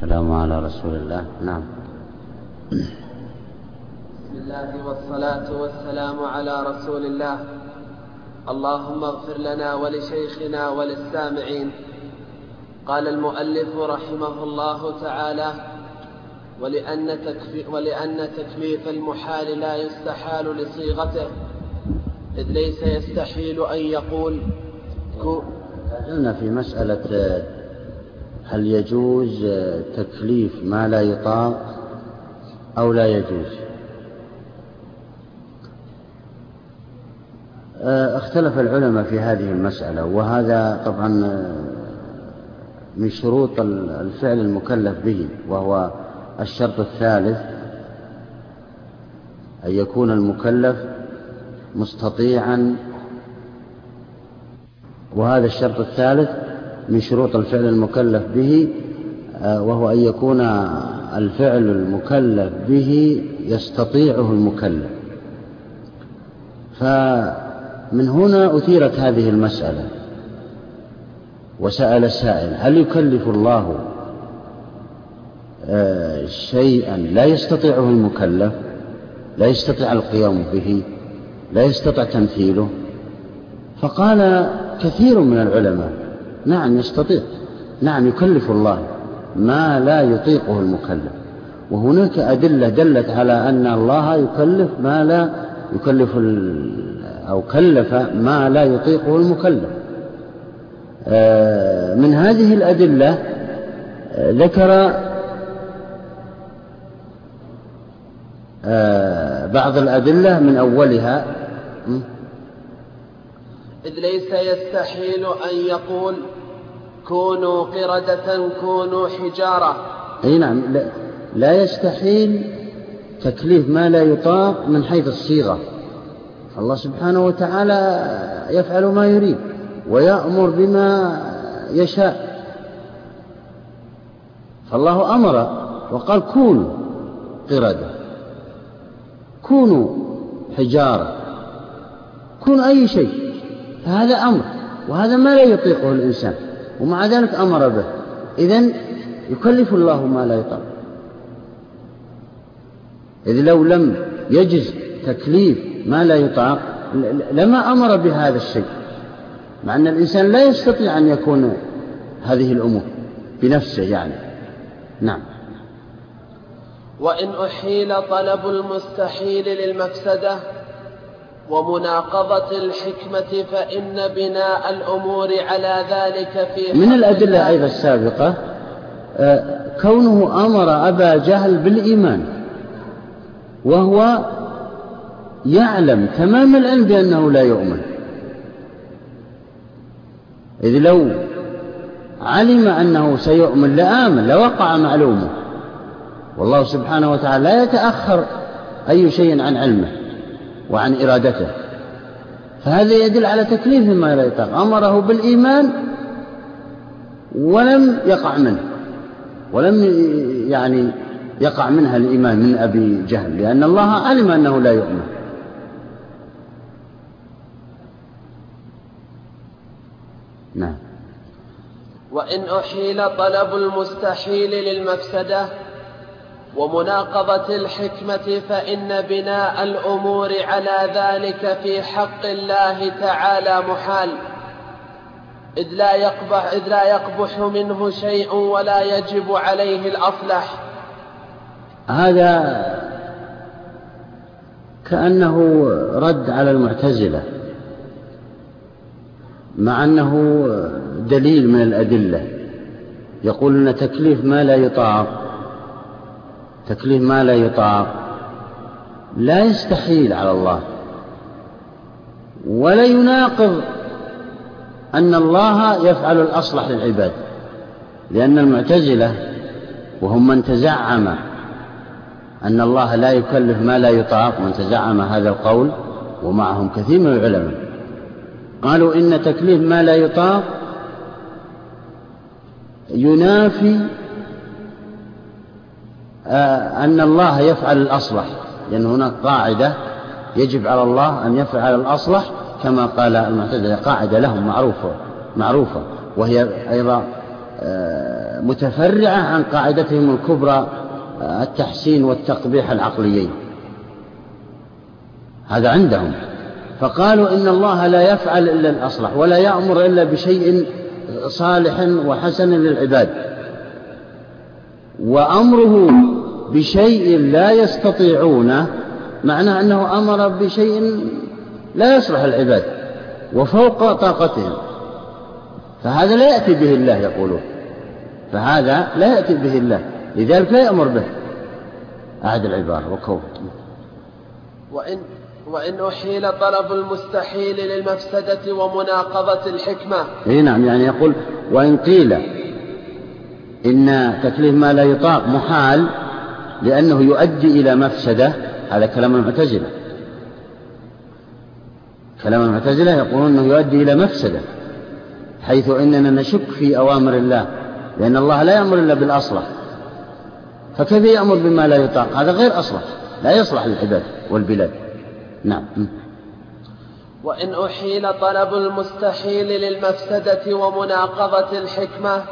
والسلام على رسول الله. نعم. بسم الله والصلاة والسلام على رسول الله. اللهم اغفر لنا ولشيخنا وللسامعين. قال المؤلف رحمه الله تعالى ولأن, تكفي ولأن تكليف المحال لا يستحال لصيغته. إذ ليس يستحيل أن يقول زلنا في مسألة هل يجوز تكليف ما لا يطاق أو لا يجوز؟ اختلف العلماء في هذه المسألة وهذا طبعا من شروط الفعل المكلف به وهو الشرط الثالث أن يكون المكلف مستطيعا وهذا الشرط الثالث من شروط الفعل المكلف به آه، وهو أن يكون الفعل المكلف به يستطيعه المكلف. فمن هنا أثيرت هذه المسألة. وسأل السائل هل يكلف الله آه، شيئا لا يستطيعه المكلف؟ لا يستطيع القيام به؟ لا يستطيع تمثيله؟ فقال كثير من العلماء نعم يستطيع. نعم يكلف الله ما لا يطيقه المكلف. وهناك أدلة دلت على أن الله يكلف ما لا يكلف أو كلف ما لا يطيقه المكلف. آه، من هذه الأدلة آه، ذكر آه، بعض الأدلة من أولها. إذ ليس يستحيل أن يقول كونوا قردة كونوا حجارة. أي نعم لا, لا يستحيل تكليف ما لا يطاق من حيث الصيغة. الله سبحانه وتعالى يفعل ما يريد ويأمر بما يشاء. فالله أمر وقال كونوا قردة كونوا حجارة كونوا أي شيء. فهذا أمر وهذا ما لا يطيقه الإنسان ومع ذلك أمر به. إذا يكلف الله ما لا يطاق. إذ لو لم يجز تكليف ما لا يطاق لما أمر بهذا الشيء. مع أن الإنسان لا يستطيع أن يكون هذه الأمور بنفسه يعني. نعم. وإن أحيل طلب المستحيل للمفسدة ومناقضة الحكمة فإن بناء الأمور على ذلك في من الأدلة أيضا السابقة آه، كونه أمر أبا جهل بالإيمان وهو يعلم تمام العلم بأنه لا يؤمن. إذ لو علم أنه سيؤمن لآمن لوقع معلومه. والله سبحانه وتعالى لا يتأخر أي شيء عن علمه. وعن إرادته. فهذا يدل على تكليف ما لا يطاق. أمره بالإيمان ولم يقع منه. ولم يعني يقع منها الإيمان من أبي جهل لأن الله علم أنه لا يؤمن. نعم. وإن أحيل طلب المستحيل للمفسدة ومناقضة الحكمة فإن بناء الأمور على ذلك في حق الله تعالى محال. إذ لا يقبح, إذ لا يقبح منه شيء ولا يجب عليه الأصلح. هذا كأنه رد على المعتزلة مع أنه دليل من الأدلة. يقول أن تكليف ما لا يطاق. تكليف ما لا يطاق. لا يستحيل على الله. ولا يناقض أن الله يفعل الأصلح للعباد. لأن المعتزلة وهم من تزعم أن الله لا يكلف ما لا يطاق من تزعم هذا القول ومعهم كثير من العلماء. قالوا إن تكليف ما لا يطاق ينافي أن الله يفعل الأصلح. لأن هناك قاعدة يجب على الله أن يفعل الأصلح كما قال المعتزلة قاعدة لهم معروفة معروفة. وهي أيضا آه، متفرعة عن قاعدتهم الكبرى آه، التحسين والتقبيح العقليين. هذا عندهم. فقالوا إن الله لا يفعل إلا الأصلح ولا يأمر إلا بشيء صالح وحسن للعباد. وأمره بشيء لا يستطيعونه معناه أنه أمر بشيء لا يصلح العباد وفوق طاقتهم. فهذا لا يأتي به الله يقولون. فهذا لا يأتي به الله لذلك لا يأمر به. أعد العبارة وكون. وإن وإن أحيل طلب المستحيل للمفسدة ومناقضة الحكمة. إي نعم يعني يقول وإن قيل إن تكليف ما لا يطاق محال لأنه يؤدي إلى مفسدة. هذا كلام المعتزلة. كلام المعتزلة يقولون أنه يؤدي إلى مفسدة حيث إننا نشك في أوامر الله لأن الله لا يأمر إلا بالأصلح. فكيف يأمر بما لا يطاق؟ هذا غير أصلح لا يصلح للعباد والبلاد. نعم. وإن أحيل طلب المستحيل للمفسدة ومناقضة الحكمة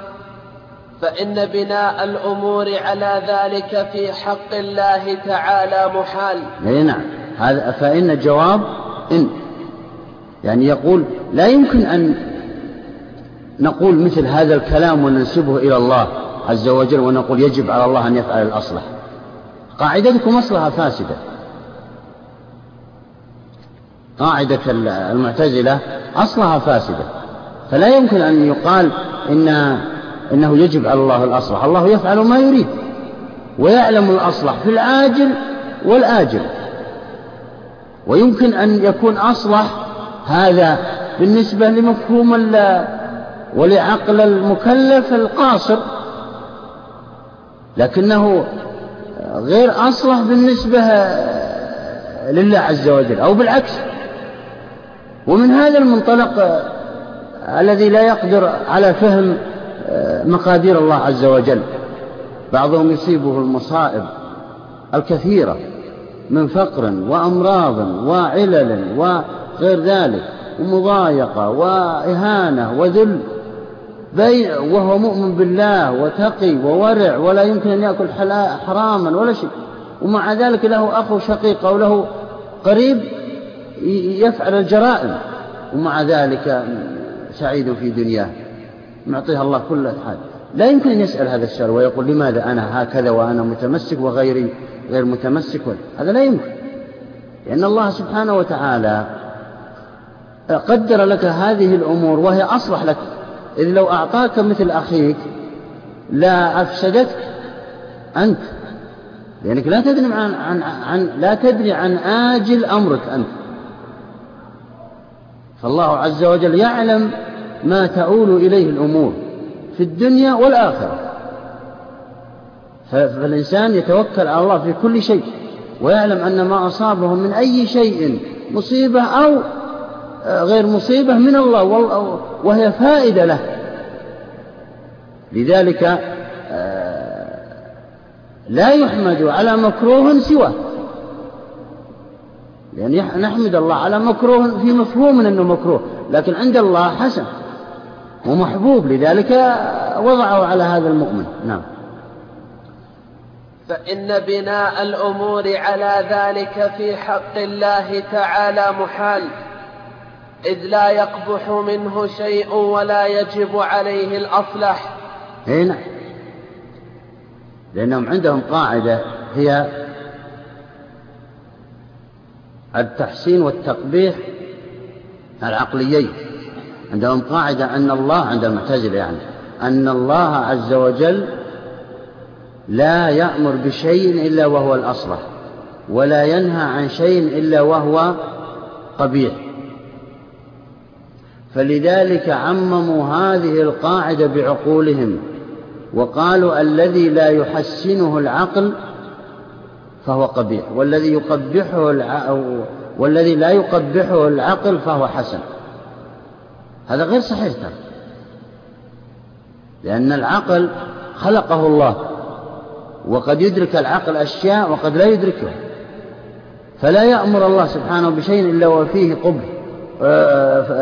فإن بناء الأمور على ذلك في حق الله تعالى محال. نعم. هذا فإن الجواب إن. يعني يقول لا يمكن أن نقول مثل هذا الكلام وننسبه إلى الله عز وجل ونقول يجب على الله أن يفعل الأصلح. قاعدتكم أصلها فاسدة. قاعدة المعتزلة أصلها فاسدة. فلا يمكن أن يقال إن إنه يجب على الله الأصلح. الله يفعل ما يريد ويعلم الأصلح في العاجل والآجل. ويمكن أن يكون أصلح هذا بالنسبة لمفهوم ولعقل المكلف القاصر لكنه غير أصلح بالنسبة لله عز وجل أو بالعكس. ومن هذا المنطلق الذي لا يقدر على فهم مقادير الله عز وجل. بعضهم يصيبه المصائب الكثيرة من فقر وأمراض وعلل وغير ذلك ومضايقة وإهانة وذل. وهو مؤمن بالله وتقي وورع ولا يمكن أن يأكل حراما ولا شيء. ومع ذلك له أخو شقيق أو له قريب يفعل الجرائم. ومع ذلك سعيد في دنياه. معطيها الله كل حال لا يمكن أن يسأل هذا السؤال ويقول لماذا أنا هكذا وأنا متمسك وغيري غير متمسك؟ هذا لا يمكن. لأن الله سبحانه وتعالى قدر لك هذه الأمور وهي أصلح لك. إذ لو أعطاك مثل أخيك لا أفسدتك أنت. لأنك لا تدري عن, عن, عن لا تدري عن آجل أمرك أنت. فالله عز وجل يعلم ما تؤول إليه الأمور في الدنيا والآخرة. فالإنسان يتوكل على الله في كل شيء ويعلم أن ما أصابه من أي شيء مصيبة أو غير مصيبة من الله وهي فائدة له. لذلك آه، لا يحمد على مكروه سواه. يعني نحمد الله على مكروه في مفهوم أنه مكروه لكن عند الله حسن. ومحبوب لذلك وضعه على هذا المؤمن. نعم. فإن بناء الأمور على ذلك في حق الله تعالى محال إذ لا يقبح منه شيء ولا يجب عليه الأصلح. هنا نعم. لأنهم عندهم قاعدة هي التحسين والتقبيح العقليين. عندهم قاعدة أن الله عند المعتزلة يعني أن الله عز وجل لا يأمر بشيء إلا وهو الأصلح ولا ينهى عن شيء إلا وهو قبيح فلذلك عمموا هذه القاعدة بعقولهم وقالوا الذي لا يحسنه العقل فهو قبيح والذي يقبحه. والذي لا يقبحه العقل فهو حسن هذا غير صحيح ترى. لأن العقل خلقه الله وقد يدرك العقل أشياء وقد لا يدركها فلا يأمر الله سبحانه بشيء إلا وفيه قبح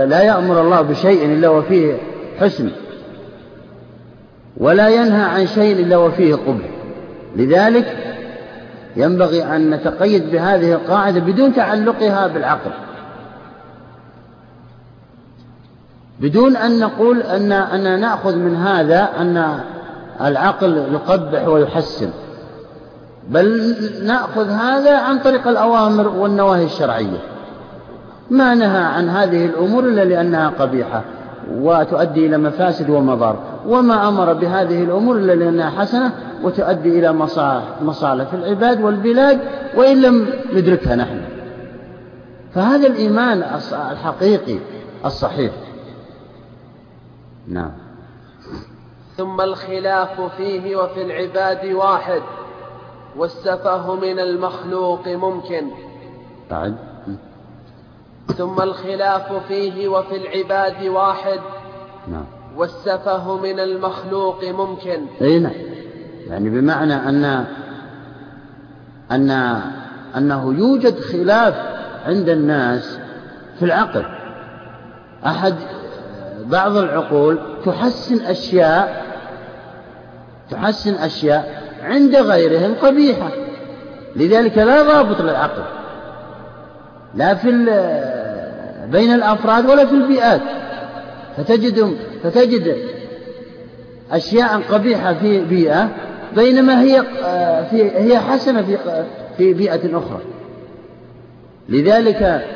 لا يأمر الله بشيء إلا وفيه حسن ولا ينهى عن شيء إلا وفيه قبح. لذلك ينبغي أن نتقيد بهذه القاعدة بدون تعلقها بالعقل. بدون أن نقول أن أن نأخذ من هذا أن العقل يقبح ويحسن. بل نأخذ هذا عن طريق الأوامر والنواهي الشرعية. ما نهى عن هذه الأمور إلا لأنها قبيحة وتؤدي إلى مفاسد ومضار. وما أمر بهذه الأمور إلا لأنها حسنة وتؤدي إلى مصالح العباد والبلاد وإن لم ندركها نحن. فهذا الإيمان الحقيقي الصحيح. نعم. ثم الخلاف فيه وفي العباد واحد والسفه من المخلوق ممكن. بعد. ثم الخلاف فيه وفي العباد واحد نعم. والسفه من المخلوق ممكن. إي نعم. يعني بمعنى أن أن أنه يوجد خلاف عند الناس في العقل. أحد بعض العقول تحسن أشياء تحسن أشياء عند غيرهم قبيحة. لذلك لا ضابط للعقل لا في بين الأفراد ولا في البيئات فتجد فتجد أشياء قبيحة في بيئة بينما هي في هي حسنة في في بيئة أخرى. لذلك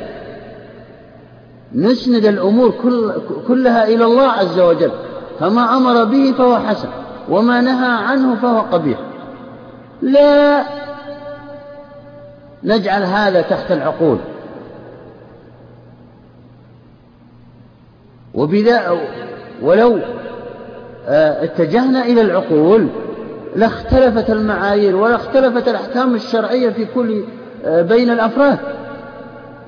نسند الأمور كل كلها إلى الله عز وجل. فما أمر به فهو حسن وما نهى عنه فهو قبيح. لا نجعل هذا تحت العقول. وبذا ولو آه، اتجهنا إلى العقول لاختلفت المعايير ولاختلفت الأحكام الشرعية في كل آه، بين الأفراد.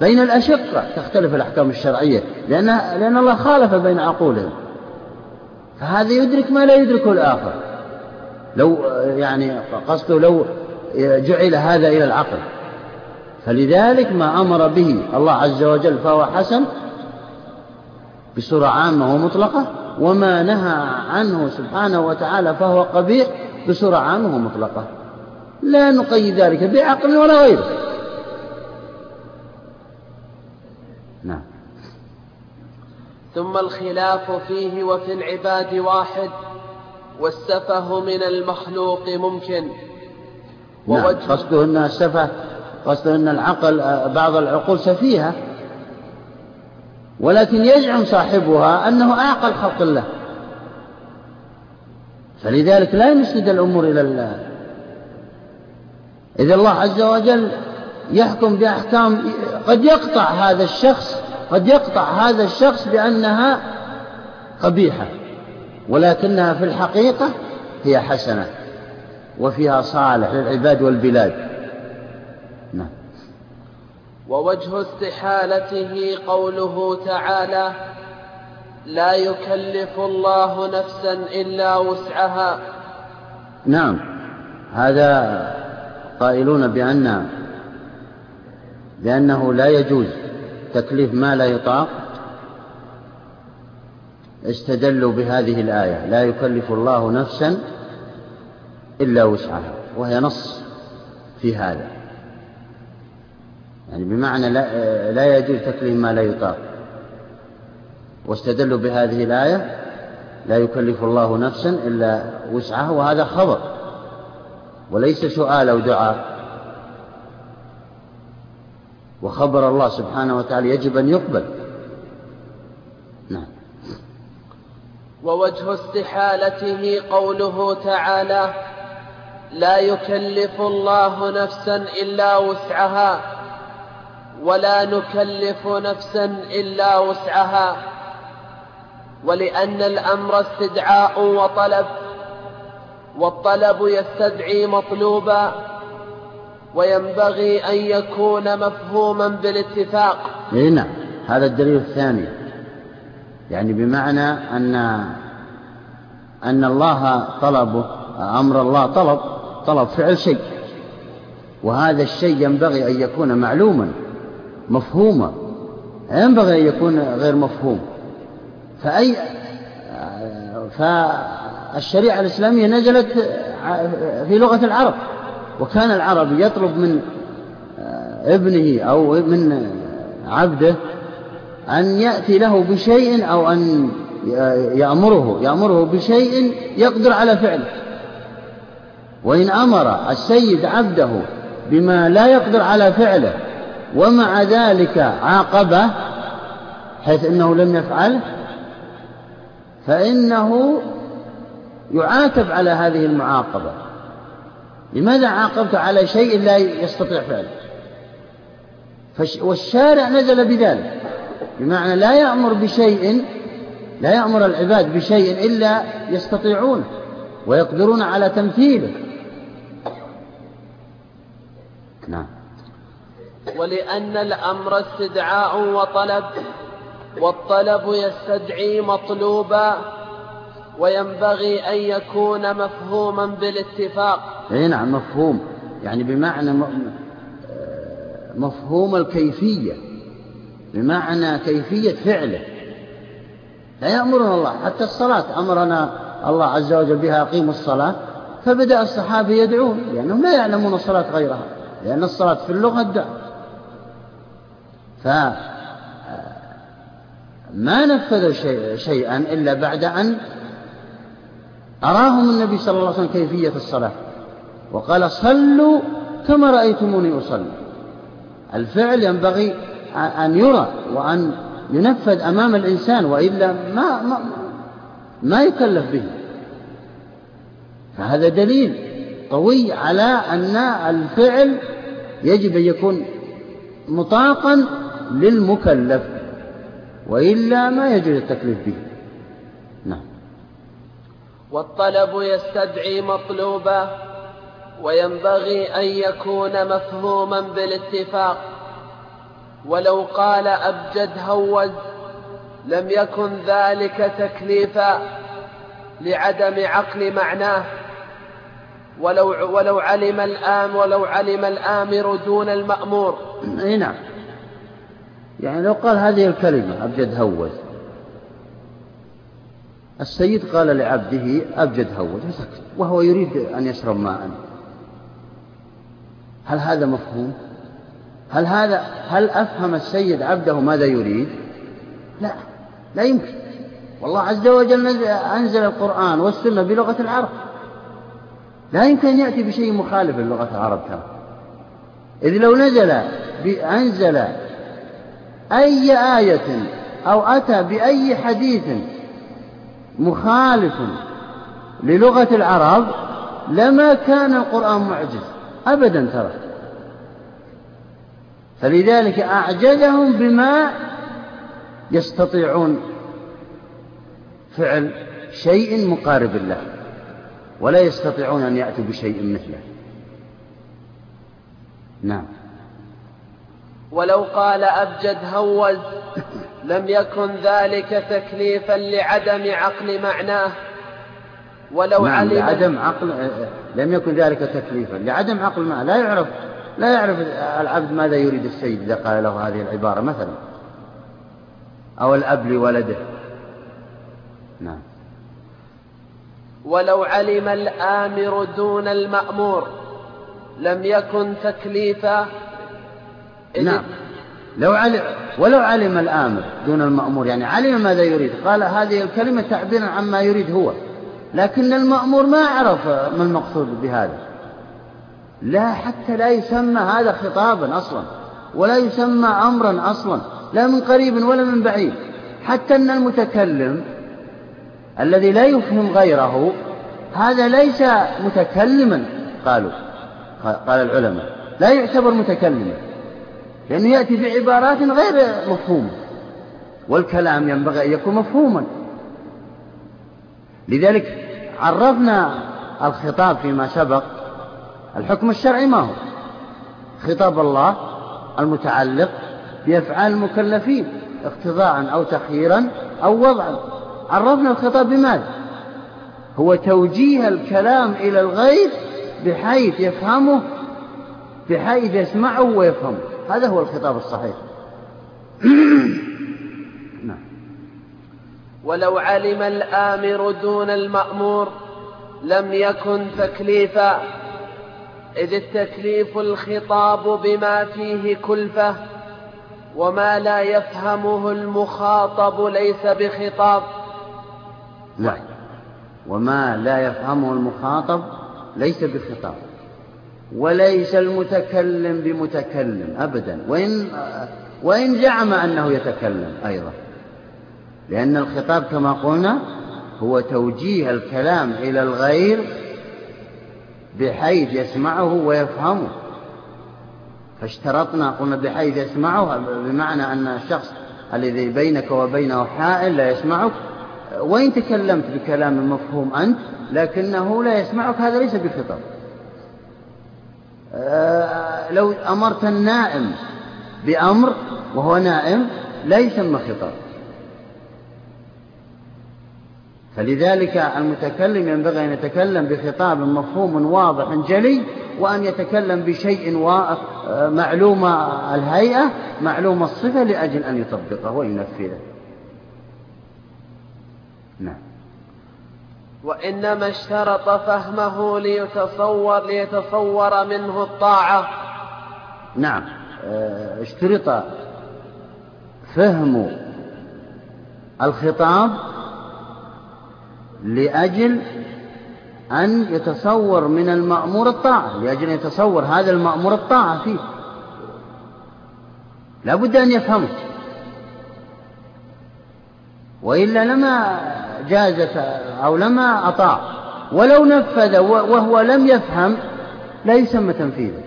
بين الأشقة تختلف الأحكام الشرعية لأن لأن الله خالف بين عقولهم. فهذا يدرك ما لا يدركه الآخر. لو يعني قصده لو جعل هذا إلى العقل. فلذلك ما أمر به الله عز وجل فهو حسن بصورة عامة ومطلقة وما نهى عنه سبحانه وتعالى فهو قبيح بصورة عامة ومطلقة. لا نقيد ذلك بعقل ولا غيره. ثم الخلاف فيه وفي العباد واحد والسفه من المخلوق ممكن. نعم قصده أن السفه قصده أن العقل بعض العقول سفيهة ولكن يزعم صاحبها أنه أعقل خلق الله. فلذلك لا يسند الأمور إلى الله. إذا الله عز وجل يحكم بأحكام قد يقطع هذا الشخص قد يقطع هذا الشخص بأنها قبيحة ولكنها في الحقيقة هي حسنة وفيها صالح للعباد والبلاد. نعم. ووجه استحالته قوله تعالى لا يكلف الله نفسا إلا وسعها نعم. هذا قائلون بان بأنه لا يجوز تكليف ما لا يطاق استدلوا بهذه الآية لا يكلف الله نفسا إلا وسعها وهي نص في هذا. يعني بمعنى لا, لا يجوز تكليف ما لا يطاق. واستدلوا بهذه الآية لا يكلف الله نفسا إلا وسعها وهذا خبر وليس سؤال أو دعاء. وخبر الله سبحانه وتعالى يجب أن يقبل. نعم. ووجه استحالته قوله تعالى لا يكلف الله نفسا إلا وسعها ولا نكلف نفسا إلا وسعها ولأن الأمر استدعاء وطلب والطلب يستدعي مطلوبا وينبغي أن يكون مفهوما بالاتفاق. إيه نعم. هذا الدليل الثاني. يعني بمعنى أن أن الله طلبه أمر الله طلب طلب فعل شيء. وهذا الشيء ينبغي أن يكون معلوما مفهومة ينبغي أن يكون غير مفهوم. فأي الشريعة الإسلامية نزلت في لغة العرب. وكان العرب يطلب من ابنه أو من عبده أن يأتي له بشيء أو أن يأمره يأمره بشيء يقدر على فعله. وإن أمر السيد عبده بما لا يقدر على فعله ومع ذلك عاقبه حيث أنه لم يفعله فإنه يعاتب على هذه المعاقبة. لماذا عاقبت على شيء لا يستطيع فعله؟ والشارع نزل بذلك بمعنى لا يأمر بشيء لا يأمر العباد بشيء إلا يستطيعونه ويقدرون على تمثيله. نعم. ولأن الأمر استدعاء وطلب والطلب يستدعي مطلوبا وينبغي أن يكون مفهوما بالاتفاق. أي نعم مفهوم. يعني بمعنى مفهوم الكيفية بمعنى كيفية فعله. لا يأمرنا الله حتى الصلاة أمرنا الله عز وجل بها أقيموا الصلاة. فبدأ الصحابة يدعون لأنهم لا يعلمون الصلاة غيرها لأن الصلاة في اللغة الدعوة فما شيء شيئا إلا بعد أن أراهم النبي صلى الله عليه وسلم كيفية الصلاة؟ وقال صلوا كما رأيتموني أصلي. الفعل ينبغي أن يرى وأن ينفذ أمام الإنسان وإلا ما, ما, ما يكلف به. فهذا دليل قوي على أن الفعل يجب أن يكون مطاقا للمكلف وإلا ما يجوز التكليف به. والطلب يستدعي مطلوبا وينبغي أن يكون مفهوما بالاتفاق. ولو قال أبجد هوز لم يكن ذلك تكليفا لعدم عقل معناه. ولو ولو علم الآم ولو علم الآمر دون المأمور. نعم. يعني لو قال هذه الكلمة أبجد هوز السيد قال لعبده أبجد هوز وهو يريد أن يشرب ماء. هل هذا مفهوم؟ هل هذا هل أفهم السيد عبده ماذا يريد؟ لا لا يمكن. والله عز وجل أنزل القرآن والسنة بلغة العرب. لا يمكن أن يأتي بشيء مخالف للغة العرب كان إذ لو نزل أنزل أي آية أو أتى بأي حديث مخالف للغة العرب لما كان القرآن معجز. أبدا ترى. فلذلك أعجزهم بما يستطيعون فعل شيء مقارب له ولا يستطيعون أن يأتوا بشيء مثله. نعم. ولو قال أبجد هوز لم يكن ذلك تكليفا لعدم عقل معناه. ولو نعم علم لعدم عقل لم يكن ذلك تكليفا. لعدم عقل معناه لا يعرف لا يعرف العبد ماذا يريد السيد إذا قال له هذه العبارة مثلا. أو الأب لولده. نعم. ولو علم الآمر دون المأمور لم يكن تكليفا. نعم. لو علم ولو علم الآمر دون المأمور يعني علم ماذا يريد. قال هذه الكلمة تعبيرا عما يريد هو. لكن المأمور ما عرف ما المقصود بهذا. لا حتى لا يسمى هذا خطابا أصلا ولا يسمى أمرا أصلا لا من قريب ولا من بعيد. حتى أن المتكلم الذي لا يفهم غيره هذا ليس متكلما قالوا. قال العلماء. لا يعتبر متكلما. لأنه يأتي بعبارات غير مفهومة. والكلام ينبغي أن يكون مفهوما. لذلك عرفنا الخطاب فيما سبق. الحكم الشرعي ما هو؟ خطاب الله المتعلق بأفعال المكلفين اقتضاء أو تخييرا أو وضعا. عرفنا الخطاب بماذا؟ هو توجيه الكلام إلى الغير بحيث يفهمه بحيث يسمعه ويفهمه. هذا هو الخطاب الصحيح. نعم. ولو علم الآمر دون المأمور لم يكن تكليفا إذ التكليف الخطاب بما فيه كلفة وما لا يفهمه المخاطب ليس بخطاب. لا وما لا يفهمه المخاطب ليس بخطاب. وليس المتكلم بمتكلم أبدا. وإن, وإن زعم أنه يتكلم أيضا. لأن الخطاب كما قلنا هو توجيه الكلام إلى الغير بحيث يسمعه ويفهمه. فاشترطنا قلنا بحيث يسمعه بمعنى أن الشخص الذي بينك وبينه حائل لا يسمعك. وإن تكلمت بكلام مفهوم أنت لكنه لا يسمعك هذا ليس بخطاب. لو أمرت النائم بأمر وهو نائم لا يسمى خطاب. فلذلك المتكلم ينبغي أن يتكلم بخطاب مفهوم واضح جلي وأن يتكلم بشيء معلوم الهيئة معلوم الصفة لأجل أن يطبقه وينفذه. نعم. وإنما اشترط فهمه ليتصور ليتصور منه الطاعة. نعم. آه، اشترط فهم الخطاب لأجل أن يتصور من المأمور الطاعة لأجل أن يتصور هذا المأمور الطاعة فيه. لا بد أن يفهمه. وإلا لما جازت أو لما أطاع. ولو نفذ وهو لم يفهم لا يسمى تنفيذا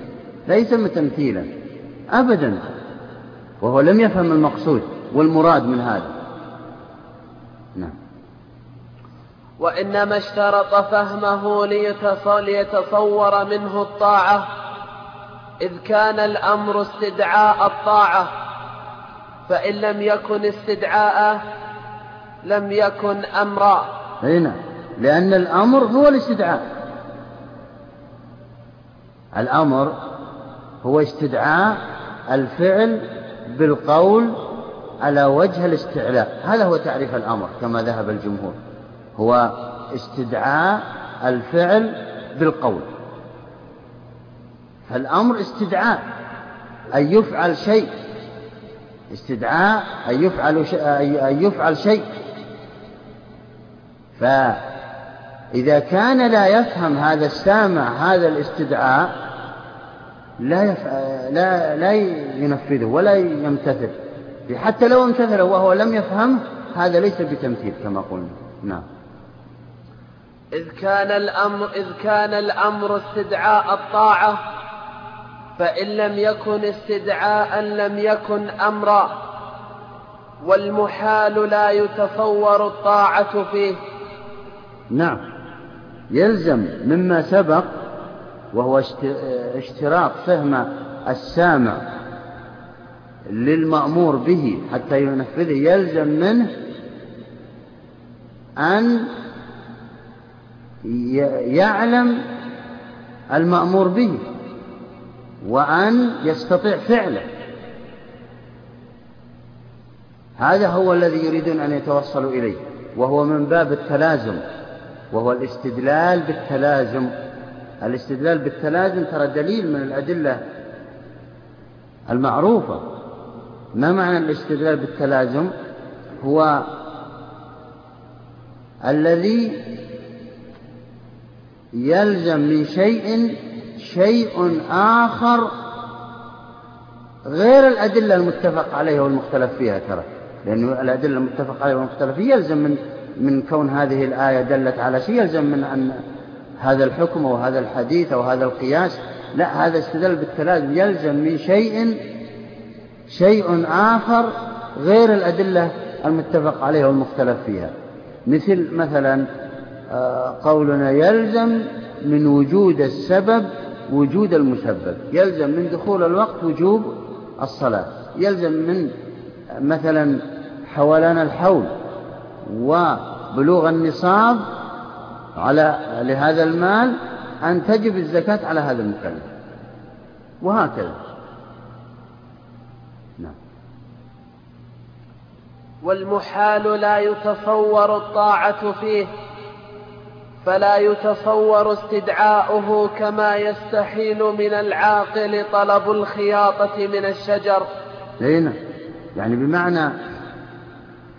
لا يسمى تمثيلا أبدا. وهو لم يفهم المقصود والمراد من هذا. نعم. وإنما اشترط فهمه ليتصور منه الطاعة إذ كان الأمر استدعاء الطاعة فإن لم يكن استدعاء لم يكن أمرا. هنا لأن الأمر هو الاستدعاء. الأمر هو استدعاء الفعل بالقول على وجه الاستعلاء. هذا هو تعريف الأمر كما ذهب الجمهور. هو استدعاء الفعل بالقول. فالأمر استدعاء أن يفعل شيء. استدعاء أن يفعل شيء أن يفعل شيء. فإذا كان لا يفهم هذا السامع هذا الاستدعاء لا يف... لا لا ينفذه ولا يمتثل. حتى لو امتثل وهو لم يفهم هذا ليس بتمثيل كما قلنا. نعم. إذ كان الأمر إذ كان الأمر استدعاء الطاعة فإن لم يكن استدعاء لم يكن أمرا والمحال لا يتصور الطاعة فيه. نعم. يلزم مما سبق وهو اشتراط فهم السامع للمأمور به حتى ينفذه يلزم منه أن يعلم المأمور به وأن يستطيع فعله. هذا هو الذي يريدون أن يتوصلوا إليه وهو من باب التلازم. وهو الاستدلال بالتلازم. الاستدلال بالتلازم ترى دليل من الأدلة المعروفة. ما معنى الاستدلال بالتلازم؟ هو الذي يلزم من شيء شيء آخر غير الأدلة المتفق عليها والمختلف فيها ترى. لأن الأدلة المتفق عليها والمختلف فيها يلزم من من كون هذه الآية دلت على شيء يلزم من أن هذا الحكم أو هذا الحديث أو هذا القياس. لا هذا استدل بالتلازم يلزم من شيء شيء آخر غير الأدلة المتفق عليها والمختلف فيها. مثل مثلا آه، قولنا يلزم من وجود السبب وجود المسبب. يلزم من دخول الوقت وجوب الصلاة. يلزم من مثلا حولان الحول. وبلوغ النصاب على لهذا المال أن تجب الزكاة على هذا المكلف. وهكذا. والمحال لا يتصور الطاعة فيه فلا يتصور استدعاؤه كما يستحيل من العاقل طلب الخياطة من الشجر. هنا يعني بمعنى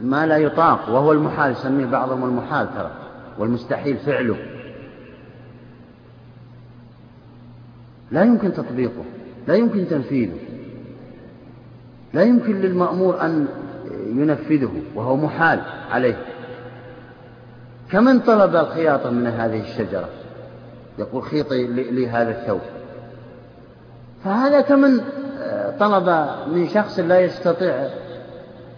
ما لا يطاق وهو المحال يسميه بعضهم المحال ترى والمستحيل فعله. لا يمكن تطبيقه لا يمكن تنفيذه. لا يمكن للمأمور أن ينفذه وهو محال عليه. كمن طلب الخياطة من هذه الشجرة؟ يقول خيطي لي هذا الثوب. فهذا كمن آه، طلب من شخص لا يستطيع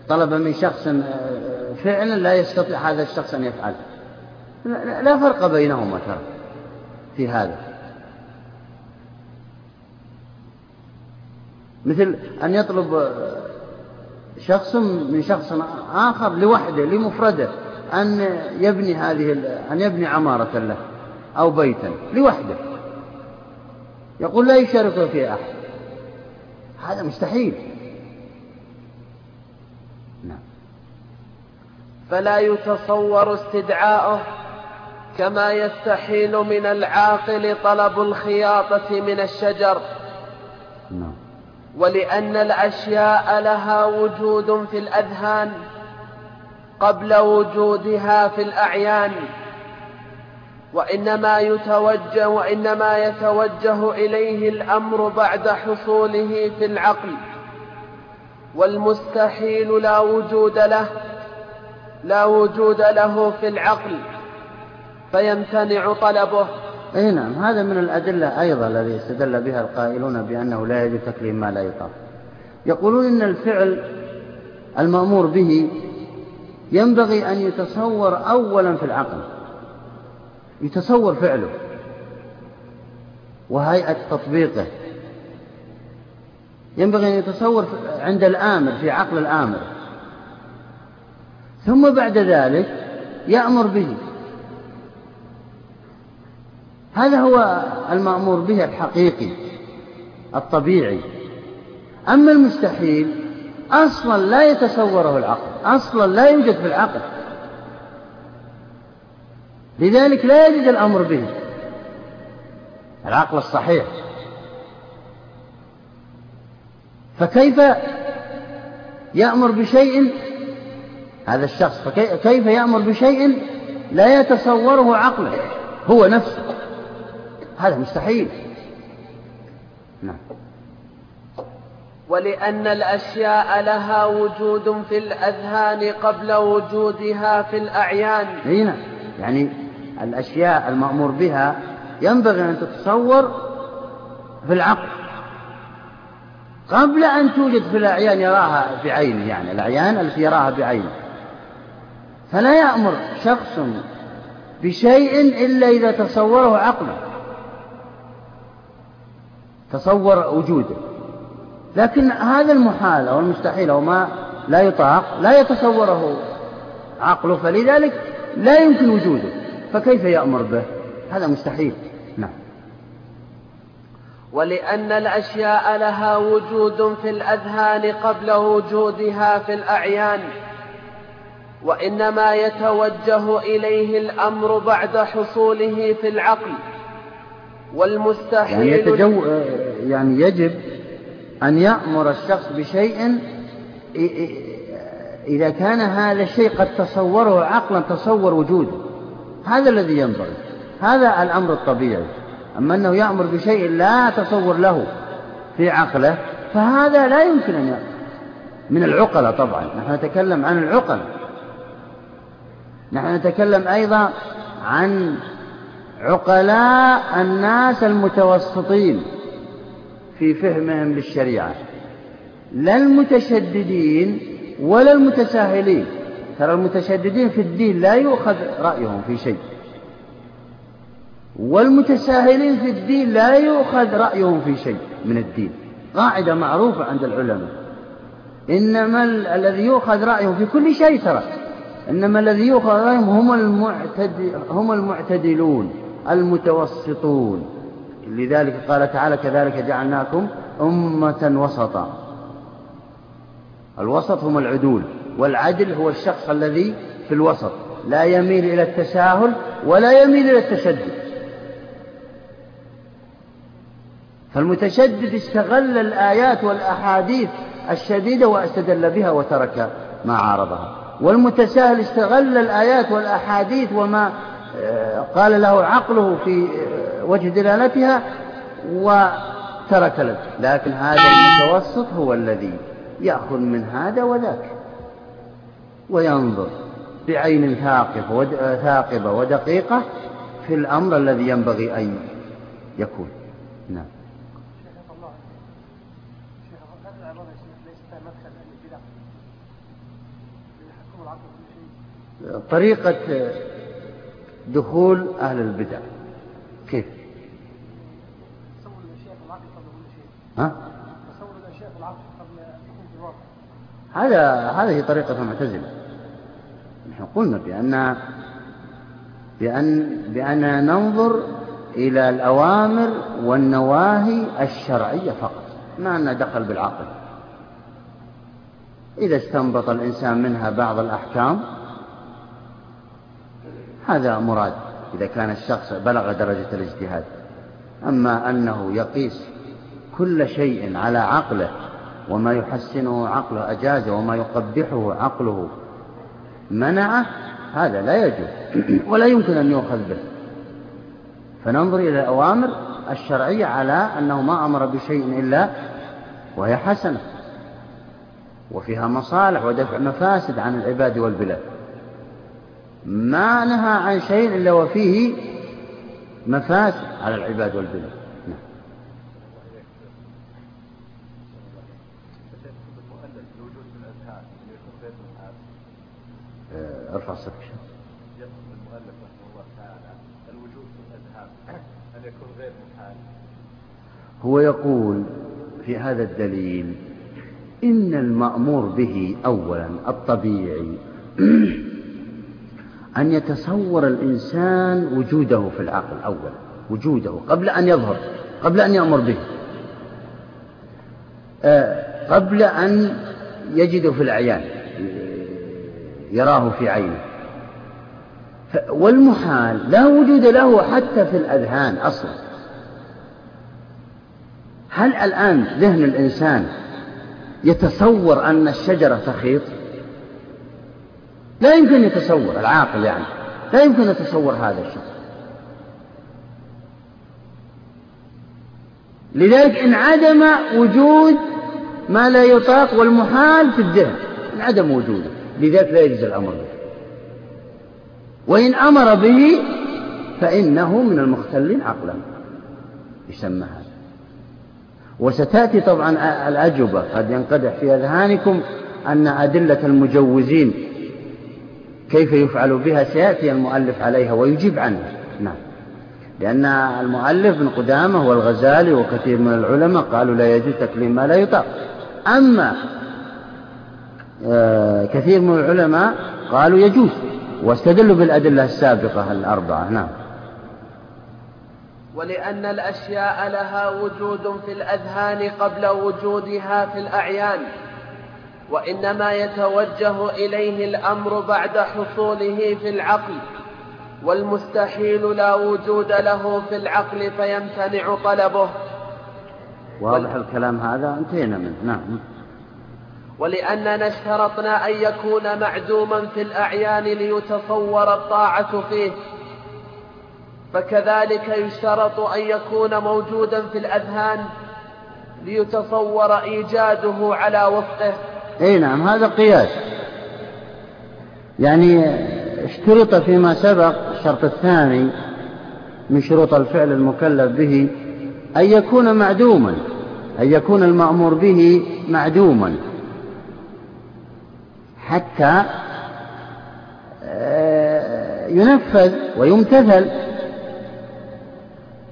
طلب من شخص آه، فعلا لا يستطيع هذا الشخص أن يفعل. لا فرق بينهما ترى في هذا. مثل أن يطلب آه، شخص من شخص آخر لوحده لمفرده أن يبني هذه أن يبني عمارة له أو بيتا لوحده. يقول لا يشارك فيه أحد. هذا مستحيل. فلا يتصور استدعاؤه كما يستحيل من العاقل طلب الخياطة من الشجر. نعم. ولأن الأشياء لها وجود في الأذهان قبل وجودها في الأعيان. وإنما يتوجه وإنما يتوجه إليه الأمر بعد حصوله في العقل. والمستحيل لا وجود له. لا وجود له في العقل فيمتنع طلبه. إي نعم هذا من الأدلة أيضا الذي استدل بها القائلون بأنه لا يجوز تكليم ما لا يطاق. يقولون إن الفعل المأمور به ينبغي أن يتصور أولا في العقل يتصور فعله وهيئة تطبيقه. ينبغي أن يتصور عند الآمر في عقل الآمر. ثم بعد ذلك يأمر به. هذا هو المأمور به الحقيقي الطبيعي. أما المستحيل أصلا لا يتصوره العقل أصلا لا يوجد في العقل. لذلك لا يجد الأمر به. العقل الصحيح. فكيف يأمر بشيء هذا الشخص. فكيف يأمر بشيء لا يتصوره عقله؟ هو نفسه. هذا مستحيل. نعم. ولأن الأشياء لها وجود في الأذهان قبل وجودها في الأعيان. هنا نعم. يعني الأشياء المأمور بها ينبغي أن تتصور في العقل. قبل أن توجد في الأعيان يراها بعينه يعني. الأعيان التي يراها بعينه. فلا يأمر شخص بشيء إلا إذا تصوره عقله. تصور وجوده. لكن هذا المحال أو المستحيل أو ما لا يطاق لا يتصوره عقله فلذلك لا يمكن وجوده. فكيف يأمر به؟ هذا مستحيل. نعم. ولأن الأشياء لها وجود في الأذهان قبل وجودها في الأعيان. وإنما يتوجه إليه الأمر بعد حصوله في العقل. والمستحيل يعني, يتجو يعني يجب أن يأمر الشخص بشيء إذا كان هذا الشيء قد تصوره عقلا تصور وجوده. هذا الذي ينبغي. هذا الأمر الطبيعي. أما أنه يأمر بشيء لا تصور له في عقله فهذا لا يمكن أن يأمر. من العقلاء طبعا. نحن نتكلم عن العقل. نحن نتكلم أيضا عن عقلاء الناس المتوسطين في فهمهم للشريعة لا المتشددين ولا المتساهلين. ترى المتشددين في الدين لا يؤخذ رأيهم في شيء. والمتساهلين في الدين لا يؤخذ رأيهم في شيء من الدين. قاعدة معروفة عند العلماء. إنما الذي يؤخذ رأيهم في كل شيء ترى. إنما الذي يؤخذ رأيهم هم, المعتدل هم المعتدلون المتوسطون. لذلك قال تعالى كذلك جعلناكم أمة وسطا. الوسط هم العدول والعدل هو الشخص الذي في الوسط لا يميل إلى التساهل ولا يميل إلى التشدد. فالمتشدد استغل الآيات والأحاديث الشديدة واستدل بها وترك ما عارضها. والمتساهل استغل الآيات والأحاديث وما آه، قال له عقله في آه، وجه دلالتها وترك له لكن هذا المتوسط هو الذي يأخذ من هذا وذاك وينظر بعين ثاقبة ثاقبة ودقيقة في الأمر الذي ينبغي أن يكون. نعم. طريقة دخول أهل البدع كيف؟ ها؟ هذا هذه طريقة المعتزلة نحن قلنا بأن بأن بأن ننظر إلى الأوامر والنواهي الشرعية فقط ما أن دخل بالعقل إذا استنبط الإنسان منها بعض الأحكام هذا مراد إذا كان الشخص بلغ درجة الاجتهاد. أما أنه يقيس كل شيء على عقله وما يحسنه عقله أجازه وما يقبحه عقله منعه هذا لا يجوز ولا يمكن أن يؤخذ به. فننظر إلى الأوامر الشرعية على أنه ما أمر بشيء إلا وهي حسنة وفيها مصالح ودفع مفاسد عن العباد والبلاد. ما نهى عن شيء إلا وفيه مفاسد على العباد والبلاد نعم. آه، ارفع صوتك المؤلف رحمه الله تعالى الوجود في ان يكون غير هو يقول في هذا الدليل إن المأمور به اولا الطبيعي أن يتصور الإنسان وجوده في العقل أولا وجوده قبل أن يظهر قبل أن يأمر به. آه، قبل أن يجد في الأعيان يراه في عينه. والمحال لا وجود له حتى في الأذهان أصلا. هل الآن ذهن الإنسان يتصور أن الشجرة تخيط؟ لا يمكن يتصور العاقل يعني. لا يمكن يتصور هذا الشيء لذلك انعدم وجود ما لا يطاق والمحال في الذهن انعدم وجوده لذلك لا يجوز الأمر به. وإن أمر به فإنه من المختلين عقلا يسمى هذا. وستأتي طبعا الأجوبة قد ينقدح في أذهانكم أن أدلة المجوزين كيف يفعل بها سيأتي المؤلف عليها ويجيب عنها نعم. لأن المؤلف ابن قدامة والغزالي وكثير من العلماء قالوا لا يجوز تكليم ما لا يطاق. أما آه، كثير من العلماء قالوا يجوز واستدلوا بالأدلة السابقة الأربعة. نعم. ولأن الأشياء لها وجود في الأذهان قبل وجودها في الأعيان. وإنما يتوجه إليه الأمر بعد حصوله في العقل والمستحيل لا وجود له في العقل فيمتنع طلبه. واضح الكلام هذا؟ انتهينا منه. نعم. ولأننا اشترطنا أن يكون معدوما في الأعيان ليتصور الطاعة فيه. فكذلك يشترط أن يكون موجودا في الأذهان ليتصور إيجاده على وفقه. اي نعم هذا قياس. يعني اشترط فيما سبق الشرط الثاني من شروط الفعل المكلف به أن يكون معدوما أن يكون المأمور به معدوما. حتى آه، ينفذ ويمتثل.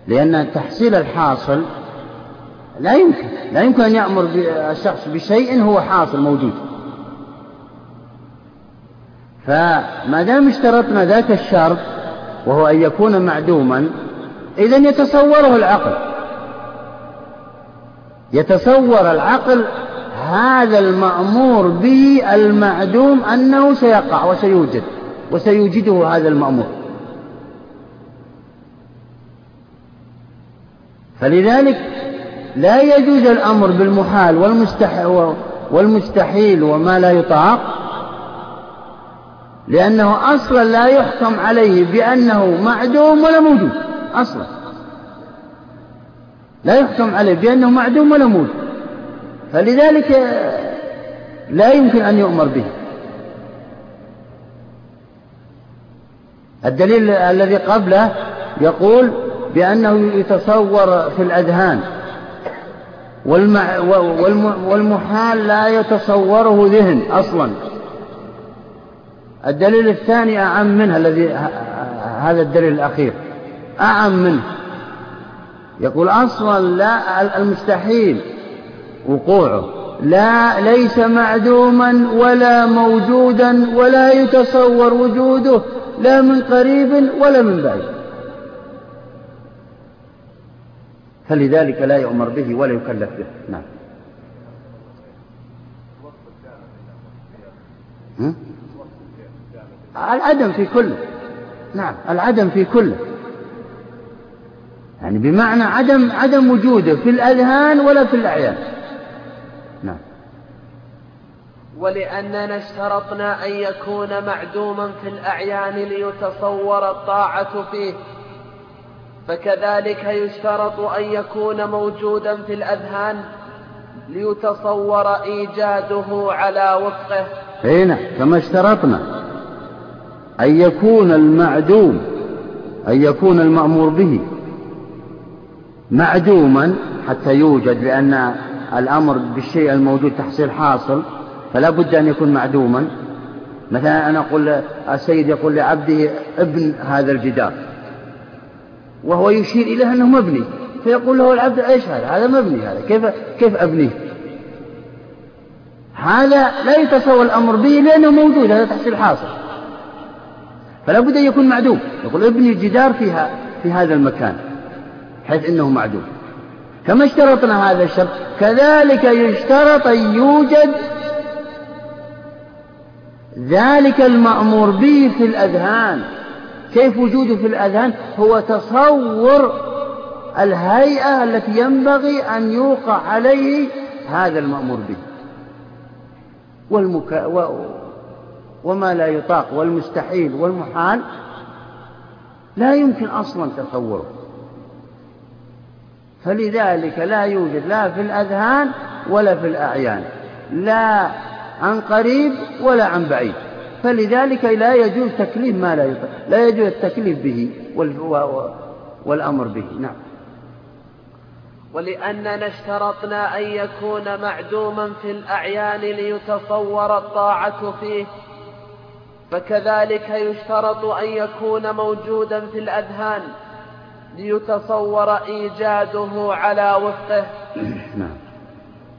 لأن تحصيل الحاصل لا يمكن. لا يمكن أن يأمر الشخص بشيء هو حاصل موجود. فما دام اشترطنا ذاك الشرط وهو أن يكون معدوما إذا يتصوره العقل. يتصور العقل هذا المأمور به المعدوم أنه سيقع وسيوجد وسيوجده هذا المأمور. فلذلك لا يجوز الأمر بالمحال والمستحيل وما لا يطاق لأنه أصلا لا يحكم عليه بأنه معدوم ولا موجود أصلا. لا يحكم عليه بأنه معدوم ولا موجود. فلذلك لا يمكن أن يؤمر به. الدليل الذي قبله يقول بأنه يتصور في الأذهان. والمحال لا يتصوره ذهن أصلا. الدليل الثاني أعم منه الذي هذا الدليل الأخير. أعم منه. يقول أصلا لا المستحيل وقوعه. لا ليس معدوما ولا موجودا ولا يتصور وجوده لا من قريب ولا من بعيد. فلذلك لا يؤمر به ولا يكلف به. نعم. العدم في كله نعم العدم في كله يعني بمعنى عدم عدم وجوده في الأذهان ولا في الأعيان. نعم. ولأننا اشترطنا أن يكون معدوما في الأعيان ليتصور الطاعة فيه. فكذلك يشترط أن يكون موجودا في الأذهان ليتصور إيجاده على وفقه. هنا كما اشترطنا. أن يكون المعدوم أن يكون المأمور به. معدوما حتى يوجد لأن الأمر بالشيء الموجود تحصيل حاصل فلا بد أن يكون معدوما. مثلا أنا أقول السيد يقول لعبده ابن هذا الجدار. وهو يشير إليه أنه مبني. فيقول له العبد إيش هذا؟ هذا مبني هذا. كيف كيف أبنيه؟ هذا لا يتصور الأمر به لأنه موجود. هذا تحصيل حاصل. فلا بد أن يكون معدوم. يقول ابني الجدار فيها في هذا المكان حيث إنه معدوم. كما اشترطنا هذا الشرط كذلك يشترط أن يوجد ذلك المأمور به في الأذهان. كيف وجوده في الأذهان؟ هو تصور الهيئة التي ينبغي أن يوقع عليه هذا المأمور به. والمك... و... وما لا يطاق والمستحيل والمحال لا يمكن أصلا تصوره. فلذلك لا يوجد لا في الأذهان ولا في الأعيان لا عن قريب ولا عن بعيد. فلذلك لا يجوز تكليف ما لا يطلق لا يجوز التكليف به والأمر به. نعم. ولأننا اشترطنا أن يكون معدوما في الأعيان ليتصور الطاعة فيه. فكذلك يشترط أن يكون موجودا في الأذهان ليتصور إيجاده على وفقه. نعم.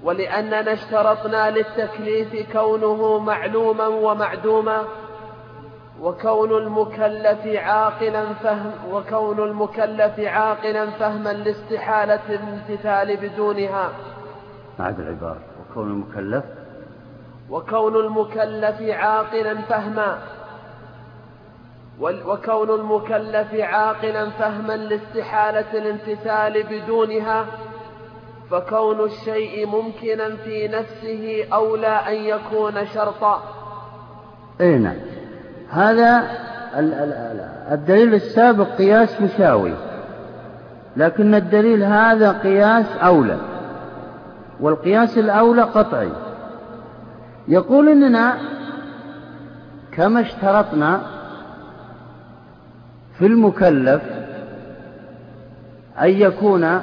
ولأننا اشترطنا للتكليف كونه معلوما ومعدوما وكون المكلف عاقلا فهم وكون المكلف عاقلا فهما لاستحالة الامتثال بدونها. أعد العبارة. وكون المكلف؟ وكون المكلف عاقلا فهما. وكون المكلف عاقلا فهما لاستحالة الامتثال بدونها. فكون الشيء ممكنا في نفسه أولى أن يكون شرطا. أي نعم. هذا الدليل السابق قياس مساوي. لكن الدليل هذا قياس أولى. والقياس الأولى قطعي. يقول إننا كما اشترطنا في المكلف أن يكون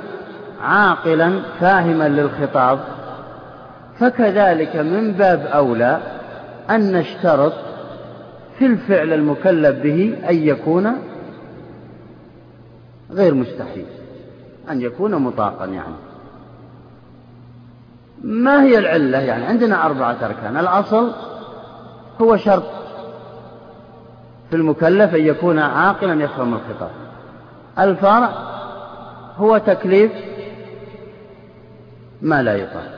عاقلا فاهما للخطاب فكذلك من باب أولى أن نشترط في الفعل المكلف به أن يكون غير مستحيل أن يكون مطاقا يعني. ما هي العلة يعني؟ عندنا أربعة أركان. الأصل هو شرط في المكلف أن يكون عاقلا يفهم الخطاب. الفرع هو تكليف ما لا يطاق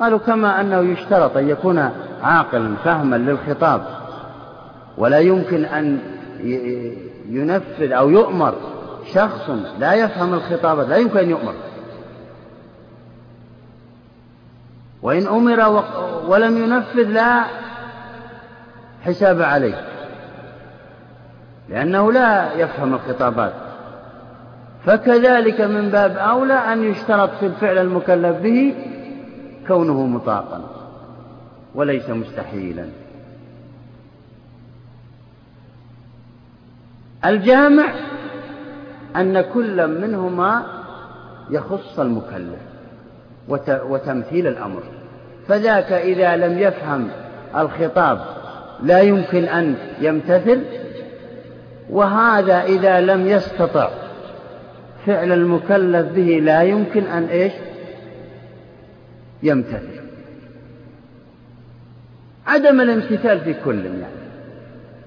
قالوا كما أنه يشترط أن يكون عاقلا فهما للخطاب ولا يمكن أن ينفذ أو يؤمر شخص لا يفهم الخطاب لا يمكن أن يؤمر. وإن أمر ولم ينفذ لا حساب عليه لأنه لا يفهم الخطابات. فكذلك من باب أولى أن يشترط في الفعل المكلف به كونه مطاقا وليس مستحيلا. الجامع أن كل منهما يخص المكلف وتمثيل الأمر. فذاك إذا لم يفهم الخطاب لا يمكن أن يمتثل وهذا إذا لم يستطع فعل المكلف به لا يمكن أن إيش؟ يمتثل. عدم الامتثال في كل يعني.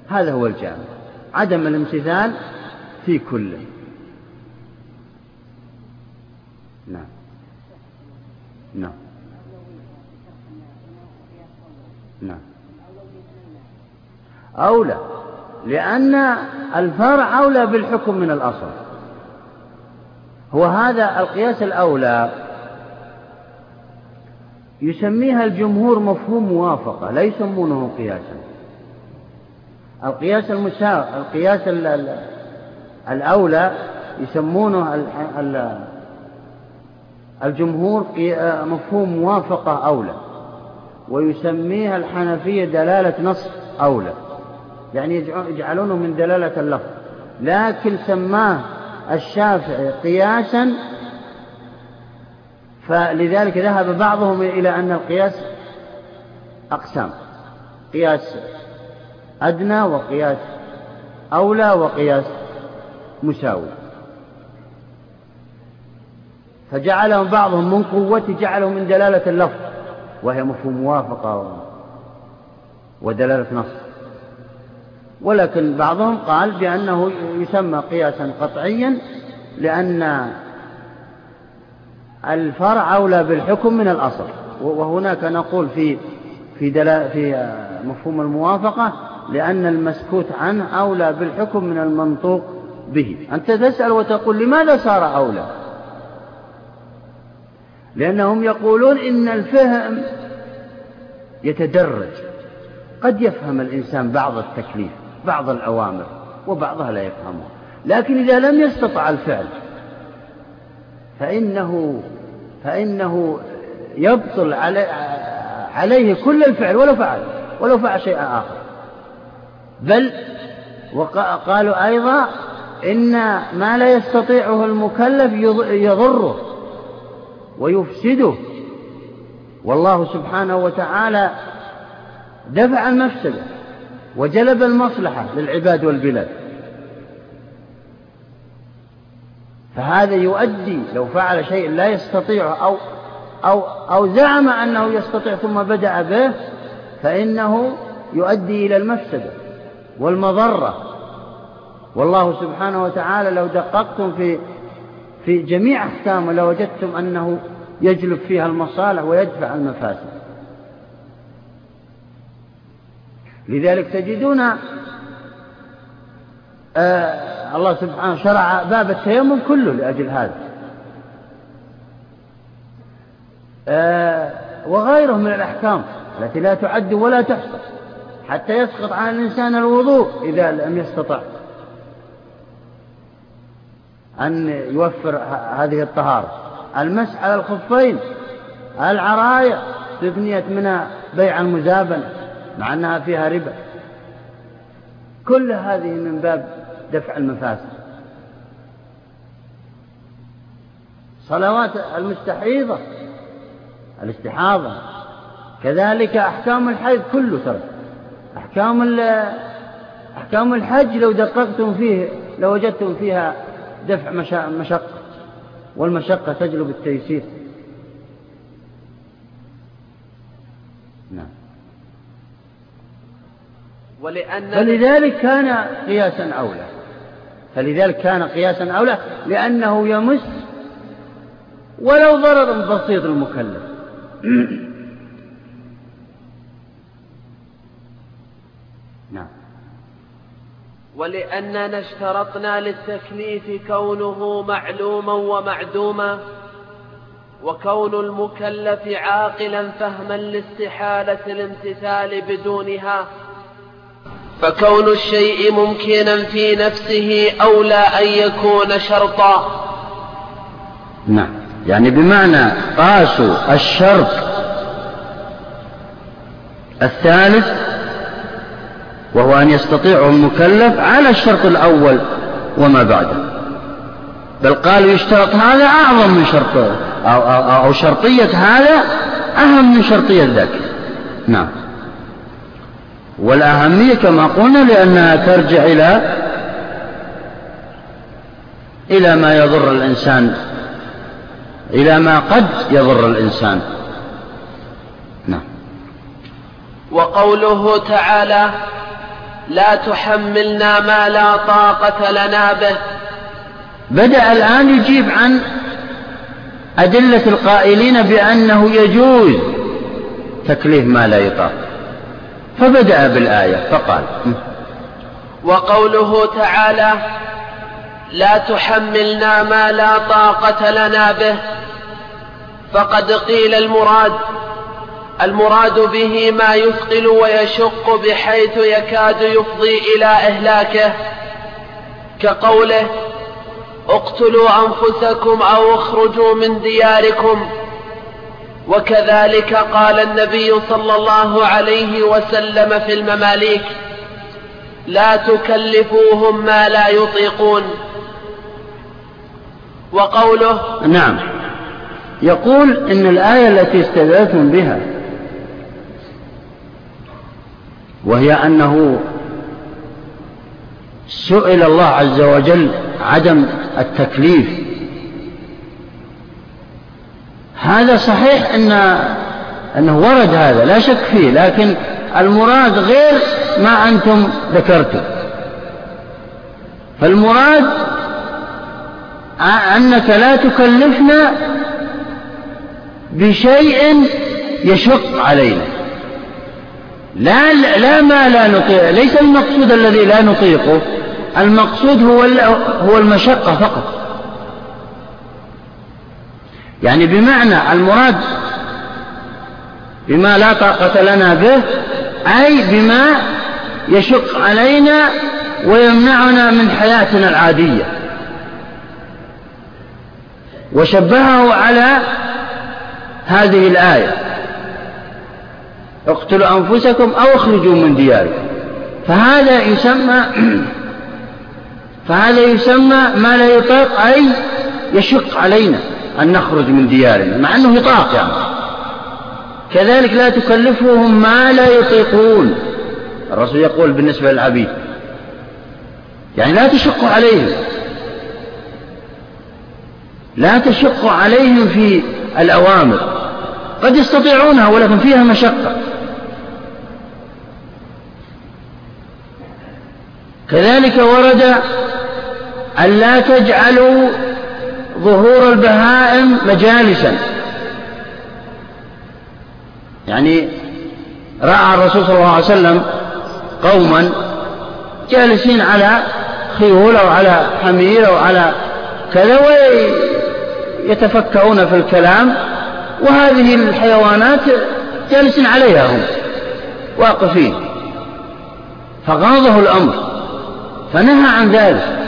هذا هو الجامع. عدم الامتثال في كل. نعم. نعم. نعم. أولى. لأن الفرع أولى بالحكم من الأصل. هو هذا القياس الأولى. يسميها الجمهور مفهوم موافقة لا يسمونه قياسا. القياس المساوي القياس الأولى يسمونه الجمهور مفهوم موافقة أولى ويسميها الحنفية دلالة نص أولى. يعني يجعلونه من دلالة اللفظ. لكن سماه الشافعي قياسا فلذلك ذهب بعضهم إلى أن القياس أقسام قياس أدنى وقياس أولى وقياس مساوي. فجعلهم بعضهم من قوة جعلهم من دلالة اللفظ وهي مفهوم موافقة ودلالة نص. ولكن بعضهم قال بأنه يسمى قياسا قطعيا لأن الفرع أولى بالحكم من الأصل. وهناك نقول في في في مفهوم الموافقة لأن المسكوت عنه أولى بالحكم من المنطوق به. أنت تسأل وتقول لماذا صار أولى؟ لأنهم يقولون إن الفهم يتدرج. قد يفهم الإنسان بعض التكليف. بعض الأوامر وبعضها لا يفهمه لكن إذا لم يستطع الفعل فإنه فإنه يبطل عليه كل الفعل ولو فعل ولو فعل شيئا آخر. بل وقالوا أيضا إن ما لا يستطيعه المكلف يضره ويفسده. والله سبحانه وتعالى دفع المفسده وجلب المصلحة للعباد والبلاد. فهذا يؤدي لو فعل شيء لا يستطيع أو أو أو زعم أنه يستطيع ثم بدأ به فإنه يؤدي إلى المفسدة والمضرة. والله سبحانه وتعالى لو دققتم في في جميع أحكامه لوجدتم أنه يجلب فيها المصالح ويدفع المفاسد. لذلك تجدون آه الله سبحانه شرع باب التيمم كله لأجل هذا. آه وغيره من الأحكام التي لا تعد ولا تحصى حتى يسقط عن الإنسان الوضوء إذا لم يستطع. أن يوفر هذه الطهارة. المسح على الخفين العراية استثنيت منها بيع المزابنة. مع أنها فيها ربا. كل هذه من باب دفع المفاسد. صلوات المستحيضة الاستحاضة. كذلك أحكام الحيض كله ترى أحكام أحكام الحج لو دققتم فيه لوجدتم فيها دفع مشقة. والمشقة تجلب التيسير. نعم. ولأن فلذلك كان قياسا أولى. فلذلك كان قياسا أولى لأنه يمس ولو ضرر بسيط المكلف نعم. ولأننا اشترطنا للتكليف كونه معلوما ومعدوما وكون المكلف عاقلا فهما لاستحالة الامتثال بدونها. فكون الشيء ممكنا في نفسه أولى أن يكون شرطا. نعم. يعني بمعنى قاسوا الشرط الثالث وهو أن يستطيعه المكلف على الشرط الأول وما بعده. بل قالوا يشترط هذا أعظم من شرط أو, أو, أو شرطية هذا أهم من شرطية ذاك. نعم. والأهمية كما قلنا لأنها ترجع إلى إلى ما يضر الإنسان إلى ما قد يضر الإنسان. نعم. وقوله تعالى لا تحملنا ما لا طاقة لنا به. بدأ الآن يجيب عن أدلة القائلين بأنه يجوز تكليف ما لا يطاق. فبدأ بالآية فقال وقوله تعالى لا تحملنا ما لا طاقة لنا به. فقد قيل المراد المراد به ما يثقل ويشق بحيث يكاد يفضي إلى إهلاكه. كقوله اقتلوا أنفسكم أو اخرجوا من دياركم. وكذلك قال النبي صلى الله عليه وسلم في المماليك لا تكلفوهم ما لا يطيقون. وقوله نعم. يقول إن الآية التي استدلتم بها وهي أنه سئل الله عز وجل عدم التكليف هذا صحيح أن أنه ورد هذا لا شك فيه لكن المراد غير ما أنتم ذكرتم. فالمراد أنك لا تكلفنا بشيء يشق علينا. لا لا ما لا نطيق ليس المقصود الذي لا نطيقه المقصود هو هو المشقة فقط. يعني بمعنى المراد بما لا طاقة لنا به أي بما يشق علينا ويمنعنا من حياتنا العادية. وشبهه على هذه الآية اقتلوا أنفسكم أو اخرجوا من دياركم. فهذا يسمى فهذا يسمى ما لا يطاق أي يشق علينا. أن نخرج من ديارنا مع أنه يطاق يعني. كذلك لا تكلفهم ما لا يطيقون. الرسول يقول بالنسبة للعبيد يعني لا تشق عليهم. لا تشق عليهم في الأوامر. قد يستطيعونها ولكن فيها مشقة. كذلك ورد أن لا تجعلوا ظهور البهائم مجالسا. يعني رأى الرسول صلى الله عليه وسلم قوما جالسين على خيول أو على حمير أو على كذا ويتفكرون في الكلام وهذه الحيوانات جالسين عليها هم واقفين. فغاضه الأمر فنهى عن ذلك.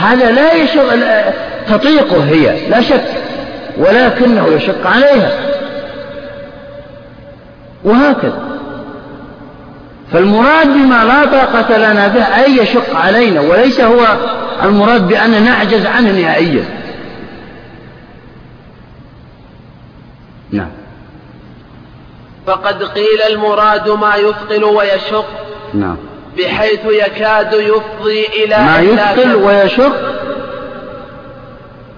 هذا لا يشق تطيقه هي لا شك ولكنه يشق عليها. وهكذا. فالمراد بما لا طاقة لنا به أي يشق علينا وليس هو المراد بأن نعجز عنه نهائيا. نعم. فقد قيل المراد ما يثقل ويشق. نعم. بحيث يكاد يفضي إلى ما يثقل ويشق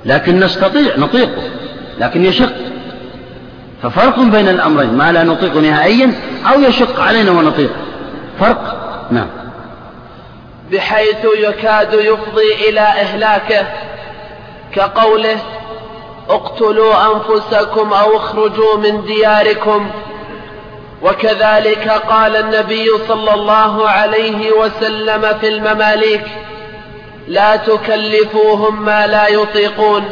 لكن نستطيع نطيقه لكن يشق. ففرق بين الأمرين ما لا نطيق نهائيا أو يشق علينا ونطيق. فرق؟ نعم. بحيث يكاد يفضي إلى إهلاكه كقوله اقتلوا أنفسكم أو اخرجوا من دياركم وكذلك قال النبي صلى الله عليه وسلم في المماليك لا تكلفوهم ما لا يطيقون.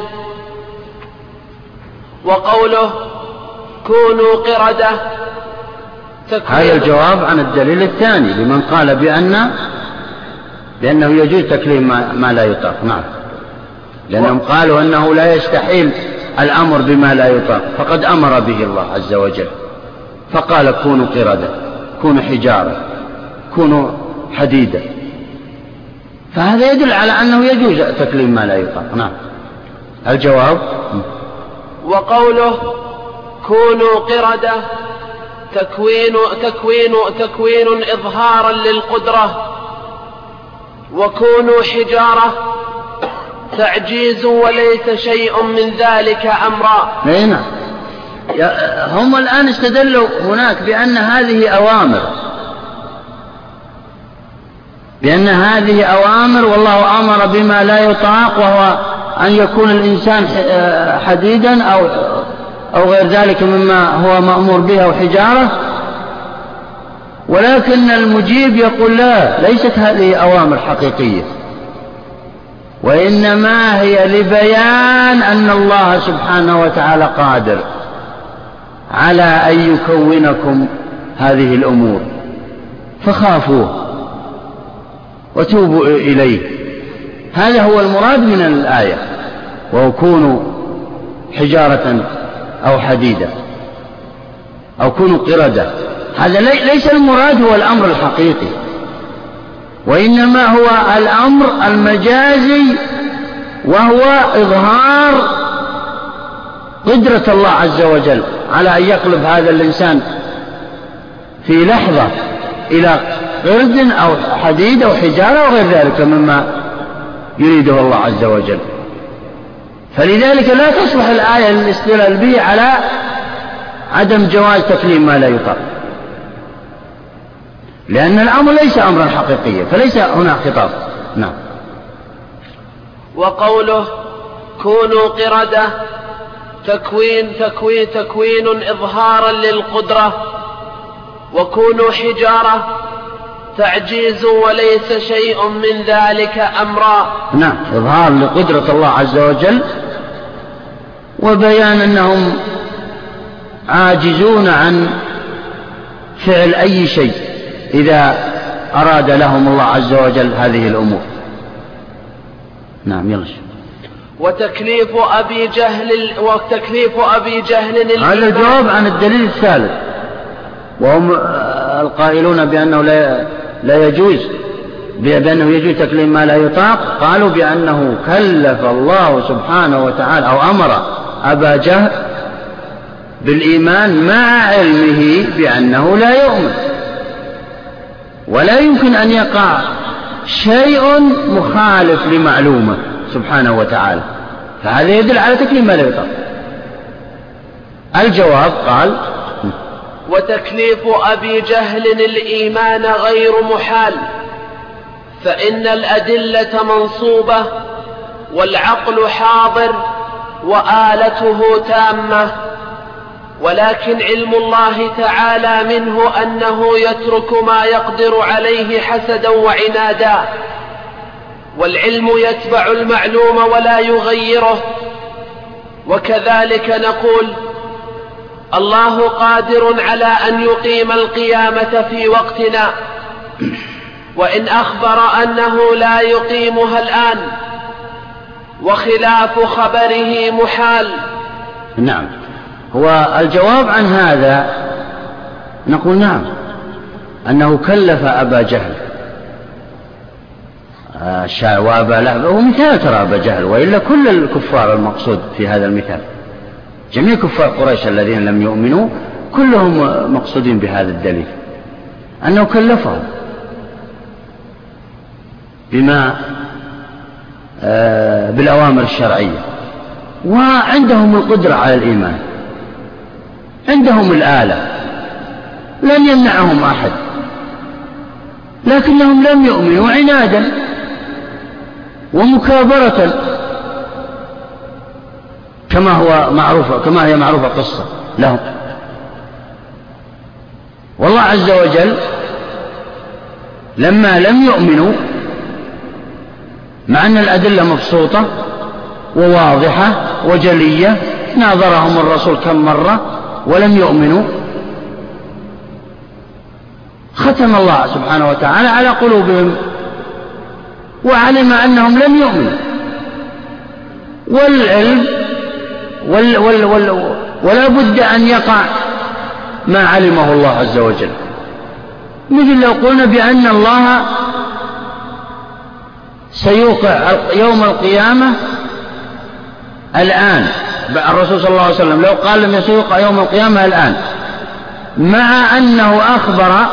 وقوله كونوا قردة هذا الجواب عن الدليل الثاني لمن قال بأن بأنه يجوز تكليف ما, ما لا يطاق. نعم. لأنهم قالوا أنه لا يستحيل الأمر بما لا يطاق. فقد أمر به الله عز وجل. فقال كونوا قردة كونوا حجارة كونوا حديدا فهذا يدل على أنه يجوز تكليم ما لا يطاق. نعم. الجواب؟ وقوله كونوا قردة تكوين تكوين تكوين إظهارا للقدرة وكونوا حجارة تعجيز وليس شيء من ذلك أمرا. نعم. هم الآن استدلوا هناك بأن هذه أوامر. بأن هذه أوامر والله أمر بما لا يطاق وهو أن يكون الإنسان حديدا أو أو غير ذلك مما هو مأمور به أو حجارة. ولكن المجيب يقول لا ليست هذه أوامر حقيقية. وإنما هي لبيان أن الله سبحانه وتعالى قادر. على أن يكونكم هذه الأمور. فخافوه وتوبوا إليه. هذا هو المراد من الآية. وكونوا حجارة أو حديدا أو كونوا قردة. هذا ليس المراد هو الأمر الحقيقي. وإنما هو الأمر المجازي وهو إظهار قدرة الله عز وجل على أن يقلب هذا الإنسان في لحظة إلى قرد أو حديد أو حجارة أو غير ذلك مما يريده الله عز وجل. فلذلك لا تصلح الآية للاستدلال به على عدم جواز تكليم ما لا يطاق. لأن الأمر ليس أمرا حقيقيا فليس هنا خطاب. نعم. وقوله كونوا قردة تكوين تكوين تكوين إظهارا للقدرة وكونوا حجارة تعجيز وليس شيء من ذلك أمرا. نعم إظهار لقدرة الله عز وجل وبيان أنهم عاجزون عن فعل أي شيء إذا أراد لهم الله عز وجل هذه الأمور. نعم يلا وتكليف أبي جهل وتكليف أبي جهل هذا الجواب عن الدليل الثالث. وهم القائلون بأنه لا لا يجوز بأنه يجوز تكليم ما لا يطاق. قالوا بأنه كلف الله سبحانه وتعالى أو أمر أبا جهل بالإيمان مع علمه بأنه لا يؤمن. ولا يمكن أن يقع شيء مخالف لمعلومة. سبحانه وتعالى. فهذا يدل على تكليم ما لا يطاق. الجواب قال وتكليف أبي جهل الإيمان غير محال فإن الأدلة منصوبة والعقل حاضر وآلته تامة ولكن علم الله تعالى منه أنه يترك ما يقدر عليه حسدا وعنادا. والعلم يتبع المعلوم ولا يغيره. وكذلك نقول الله قادر على أن يقيم القيامة في وقتنا. وإن أخبر أنه لا يقيمها الآن وخلاف خبره محال. نعم. هو الجواب عن هذا نقول نعم. أنه كلف أبا جهل. وأبا لهب هو مثال ترى أبا جهل وإلا كل الكفار المقصود في هذا المثال. جميع كفار قريش الذين لم يؤمنوا كلهم مقصودين بهذا الدليل. أنه كلفهم بما آه بالأوامر الشرعية. وعندهم القدرة على الإيمان. عندهم الآلة. لم يمنعهم أحد. لكنهم لم يؤمنوا عنادا. ومكابرة كما هو معروف كما هي معروفة قصة لهم. والله عز وجل لما لم يؤمنوا مع أن الأدلة مبسوطة وواضحة وجلية ناظرهم الرسول كم مرة ولم يؤمنوا ختم الله سبحانه وتعالى على قلوبهم. وعلم أنهم لم يؤمنوا. والعلم وال وال وال ولا بد أن يقع ما علمه الله عز وجل. مثل لو قلنا بأن الله سيوقع يوم القيامة الآن. الرسول صلى الله عليه وسلم لو قال لم سيوقع يوم القيامة الآن. مع أنه أخبر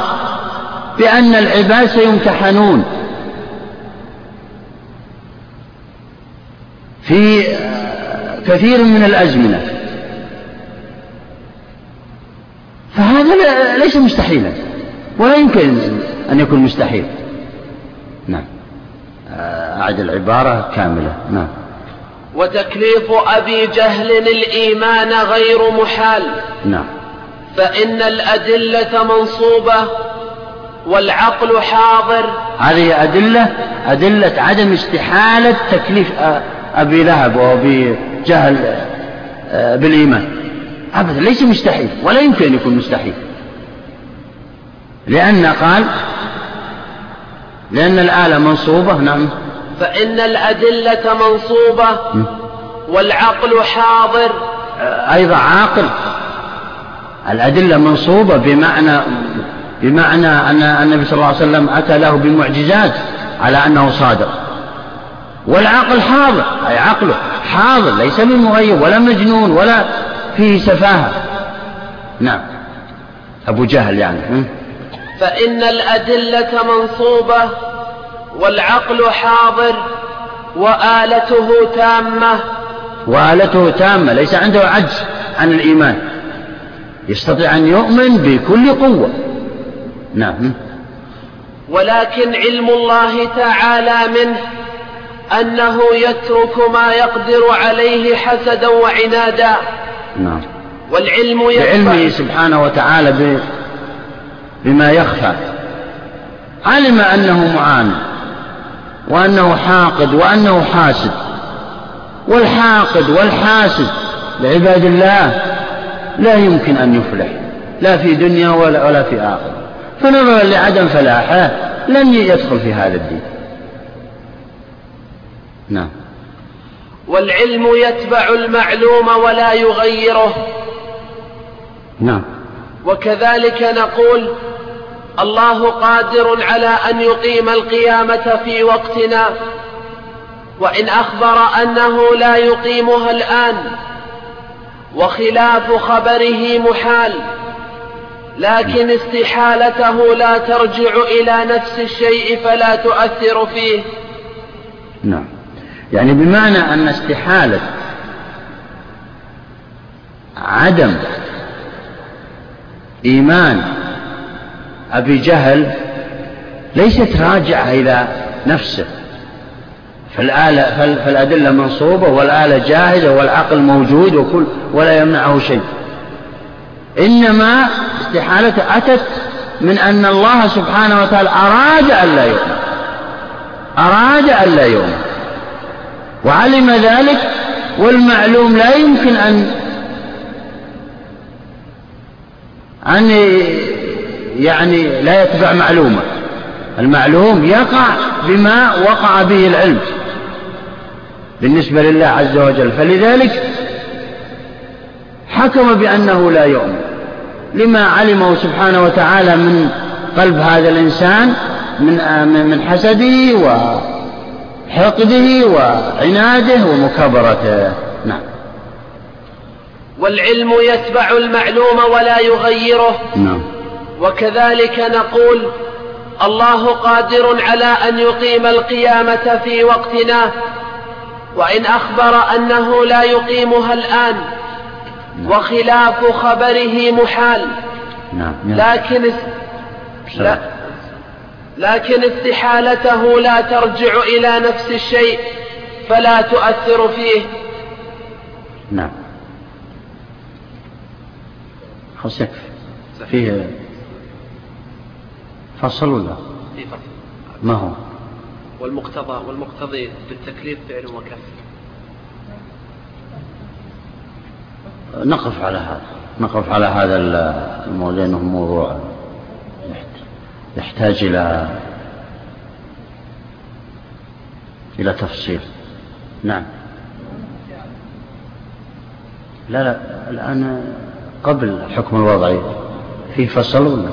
بأن العباد سيمتحنون. في كثير من الأزمنة. فهذا ليس مستحيلا ولا يمكن أن يكون مستحيل. نعم. أعد العبارة كاملة. نعم. وتكليف أبي جهل الإيمان غير محال. نعم. فإن الأدلة منصوبة والعقل حاضر. هذه أدلة أدلة عدم استحالة تكليف أبي لهب وأبي جهل آه، بالإيمان. أبدا ليس مستحيل ولا يمكن أن يكون مستحيل. لأن قال لأن الآلة منصوبة نعم. فإن الأدلة منصوبة والعقل حاضر. آه، أيضا عاقل. الأدلة منصوبة بمعنى بمعنى أن النبي صلى الله عليه وسلم أتى له بمعجزات على أنه صادق. والعقل حاضر أي عقله حاضر ليس من مغيب ولا مجنون ولا فيه سفاهة. نعم. أبو جهل يعني. فإن الأدلة منصوبة والعقل حاضر وآلته تامة. وآلته تامة ليس عنده عجز عن الإيمان. يستطيع أن يؤمن بكل قوة. نعم. ولكن علم الله تعالى منه. أنه يترك ما يقدر عليه حسدا وعنادا. نعم. والعلم بعلمه سبحانه وتعالى بما يخفى. علم أنه معاند وأنه حاقد وأنه حاسد. والحاقد والحاسد لعباد الله لا يمكن أن يفلح لا في دنيا ولا, ولا في آخرة. فنظرا لعدم فلاحه لن يدخل في هذا الدين. نعم. والعلم يتبع المعلوم ولا يغيره. نعم. وكذلك نقول الله قادر على أن يقيم القيامة في وقتنا. وإن أخبر أنه لا يقيمها الآن وخلاف خبره محال لكن استحالته لا ترجع إلى نفس الشيء فلا تؤثر فيه. نعم. يعني بمعنى أن استحالة عدم إيمان أبي جهل ليست راجعة إلى نفسه فالآلة فالأدلة منصوبة والآلة جاهزة والعقل موجود وكل ولا يمنعه شيء. إنما استحالته أتت من أن الله سبحانه وتعالى أراد أن لا يؤمن. أراد أن لا يؤمن. وعلم ذلك والمعلوم لا يمكن أن أن يعني لا يتبع معلومة. المعلوم يقع بما وقع به العلم بالنسبة لله عز وجل. فلذلك حكم بأنه لا يؤمن. لما علمه سبحانه وتعالى من قلب هذا الإنسان من من حسده وحقده وعناده ومكابرته. نعم. والعلم يتبع المعلوم ولا يغيره. نعم. وكذلك نقول الله قادر على أن يقيم القيامة في وقتنا وإن أخبر أنه لا يقيمها الآن نعم. وخلاف خبره محال. نعم. لكن لا. لكن استحالته لا ترجع إلى نفس الشيء فلا تؤثر فيه. نعم. خلاص فيه فصل ولا؟ في فصل. ما هو؟ والمقتضى والمقتضي بالتكليف فعل وكف. نقف على هذا. نقف على هذا الموضوع لأنه موضوع يحتاج إلى إلى تفصيل. نعم. لا لا الآن قبل الحكم الوضعي في فصل ولا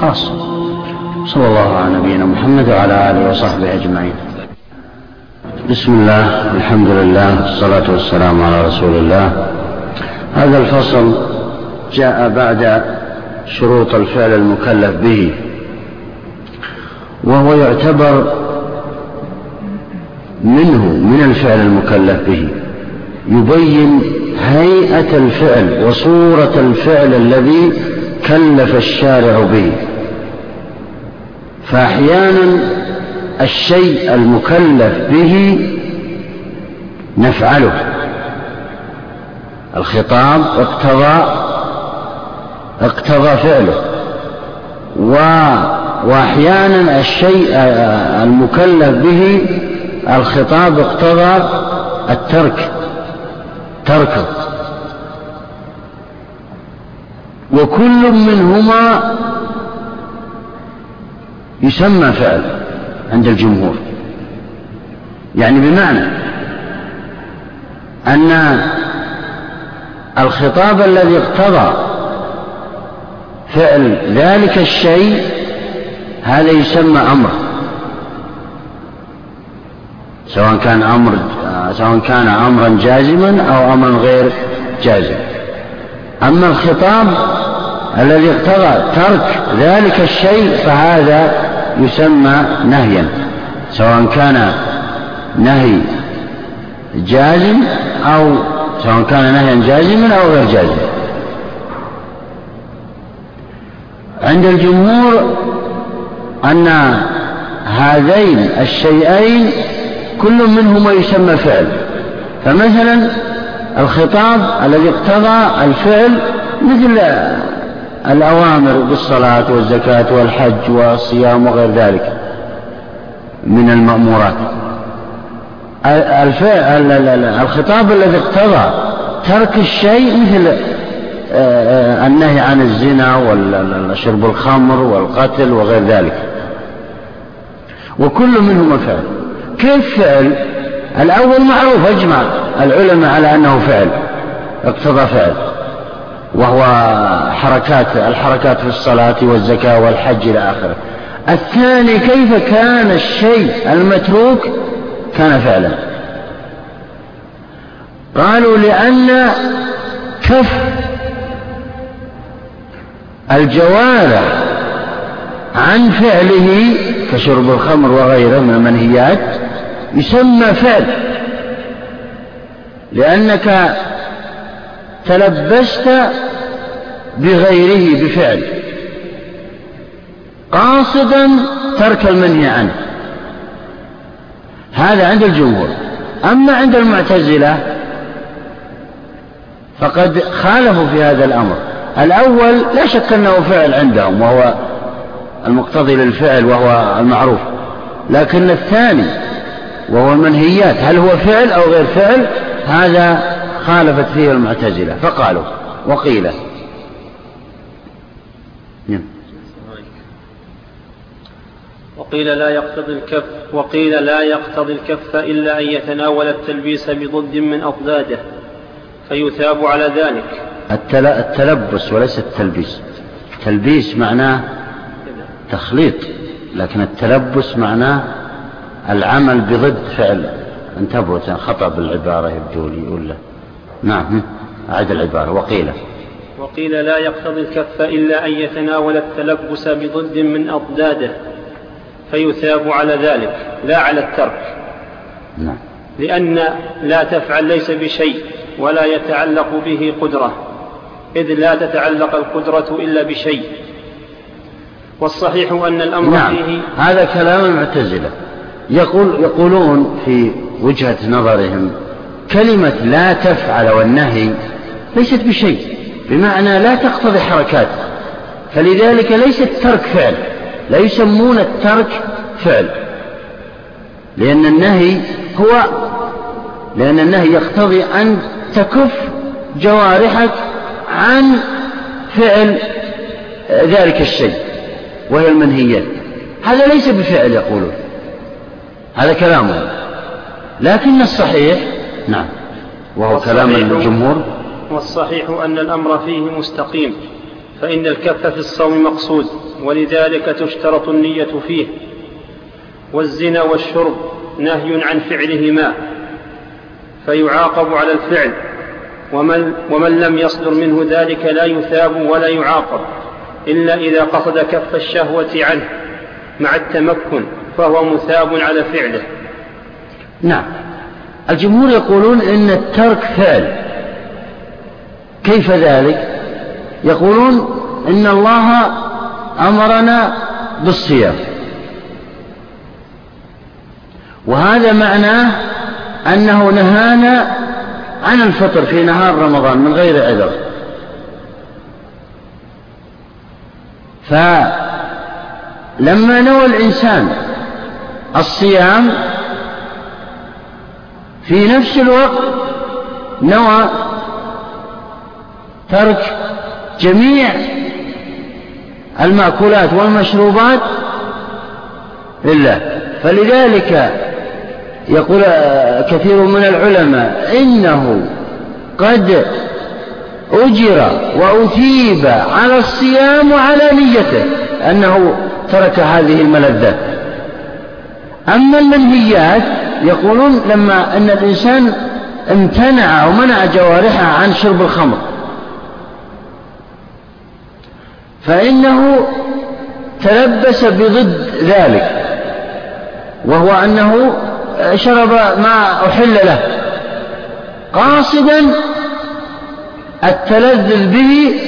خاص. صلى الله على نبينا محمد وعلى آله وصحبه أجمعين. بسم الله الحمد لله والصلاة والسلام على رسول الله. هذا الفصل جاء بعد شروط الفعل المكلف به وهو يعتبر منه من الفعل المكلف به. يبين هيئة الفعل وصورة الفعل الذي كلف الشارع به. فأحيانا الشيء المكلف به نفعله. الخطاب اقتضى اقتضى فعله. و وأحيانا الشيء المكلف به الخطاب اقتضى الترك تركه. وكل منهما يسمى فعل عند الجمهور. يعني بمعنى أن الخطاب الذي اقتضى فعل ذلك الشيء هذا يسمى أمر. سواء كان أمر سواء كان أمرا جازما أو أمرا غير جازم. أما الخطاب الذي اقتضى ترك ذلك الشيء فهذا يسمى نهيا. سواء كان نهي جازم أو سواء كان نهيا جازما أو غير جازم. عند الجمهور أن هذين الشيئين كل منهما يسمى فعل. فمثلا الخطاب الذي اقتضى الفعل مثل الأوامر بالصلاة والزكاة والحج والصيام وغير ذلك من المأمورات. الفعل الخطاب الذي اقتضى ترك الشيء مثل النهي عن الزنا وشرب الخمر والقتل وغير ذلك. وكل منهما فعل. كيف فعل؟ الأول معروف أجمع العلماء على أنه فعل اقتضى فعل. وهو حركات الحركات في الصلاة والزكاة والحج إلى آخره. الثاني كيف كان الشيء المتروك؟ كان فعلا. قالوا لأن كف الجوارح عن فعله كشرب الخمر وغيره من المنهيات يسمى فعل لأنك تلبست بغيره بفعل قاصدا ترك المنهي عنه. هذا عند الجمهور. أما عند المعتزلة فقد خالفوا في هذا الأمر. الأول لا شك أنه فعل عندهم وهو المقتضي للفعل وهو المعروف. لكن الثاني وهو المنهيات هل هو فعل أو غير فعل؟ هذا خالفت فيه المعتزلة فقالوا وقيل. نعم. وقيل لا يقتضي الكف وقيل لا يقتضي الكف إلا أن يتناول التلبيس بضد من أضداده فيثاب على ذلك. التلبس وليس التلبيس. التلبيس معناه تخليط لكن التلبس معناه العمل بضد فعل. انتبهوا خطأ بالعبارة يبدو لي ولا نعم أعد العبارة. وقيل. وقيل لا يقتضي الكف إلا أن يتناول التلبس بضد من أضداده فيثاب على ذلك لا على الترك. نعم. لأن لا تفعل ليس بشيء ولا يتعلق به قدرة. إذ لا تتعلق القدرة إلا بشيء. والصحيح أن الأمر نعم. فيه هذا كلام المعتزلة. يقول يقولون في وجهة نظرهم كلمة لا تفعل والنهي ليست بشيء بمعنى لا تقتضي حركات. فلذلك ليس الترك فعل لا يسمون الترك فعل. لأن النهي هو لأن النهي يقتضي أن تكف جوارحك عن فعل ذلك الشيء وهي المنهيات. هذا ليس بفعل يقولون هذا كلامهم. لكن الصحيح نعم وهو كلام الجمهور. والصحيح أن الأمر فيه مستقيم فإن الكف في الصوم مقصود ولذلك تشترط النية فيه. والزنا والشرب نهي عن فعلهما فيعاقب على الفعل. ومن, ومن لم يصدر منه ذلك لا يثاب ولا يعاقب إلا إذا قصد كف الشهوة عنه مع التمكن فهو مثاب على فعله. نعم. الجمهور يقولون إن الترك فعل. كيف ذلك؟ يقولون إن الله أمرنا بالصيام. وهذا معناه أنه نهانا عن الفطر في نهار رمضان من غير عذر. فلما نوى الإنسان الصيام في نفس الوقت نوى ترك جميع المأكولات والمشروبات لله. فلذلك يقول كثير من العلماء إنه قد أجر وأثيب على الصيام وعلى نيته أنه ترك هذه الملذات. أما المنهيات يقولون لما أن الإنسان امتنع أو منع جوارحه عن شرب الخمر فإنه تلبس بضد ذلك وهو أنه شرب ما أحل له. قاصدا التلذذ به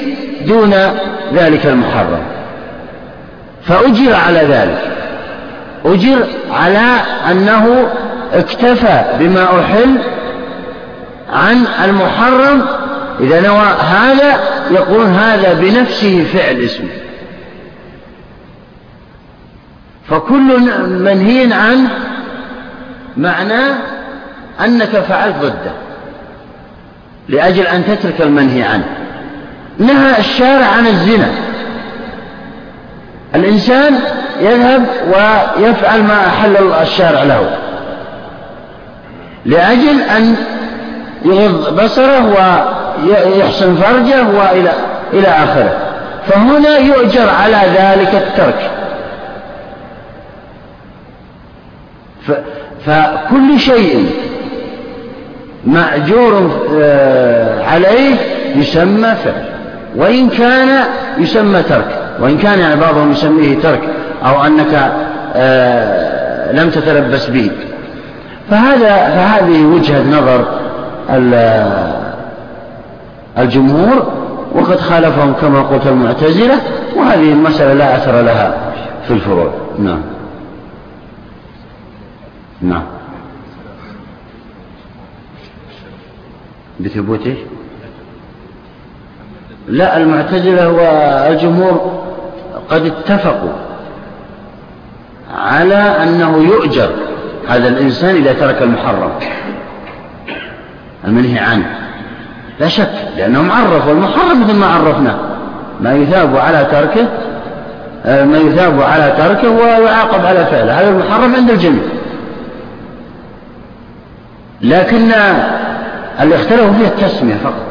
دون ذلك المحرم. فأجر على ذلك. أجر على أنه اكتفى بما أحل عن المحرم. إذا نوى هذا يقولون هذا بنفسه فعل اسمه. فكل منهي عنه معناه أنك فعلت ضده لأجل أن تترك المنهي عنه. نهى الشارع عن الزنا. الإنسان يذهب ويفعل ما أحل الشارع له. لأجل أن يغض بصره ويحسن فرجه وإلى إلى آخره. فهنا يؤجر على ذلك الترك. فكل شيء مأجور آه، عليه يسمى فعل وإن كان يسمى ترك وإن كان يعني بعضهم يسميه ترك أو أنك آه، لم تتلبس به. فهذا فهذه وجهة نظر الجمهور وقد خالفهم كما قلت المعتزلة وهذه المسألة لا أثر لها في الفروع. نعم. نعم. بثبوته؟ لا المعتزلة والجمهور قد اتفقوا على أنه يؤجر هذا الإنسان إذا ترك المحرم. المنهي عنه. لا شك لأنهم عرفوا المحرم مثل ما عرفنا. ما يثاب على تركه ما يثاب على تركه ويعاقب على فعله. هذا المحرم عند الجميع. لكن اللي اختلفوا فيه التسمية فقط؟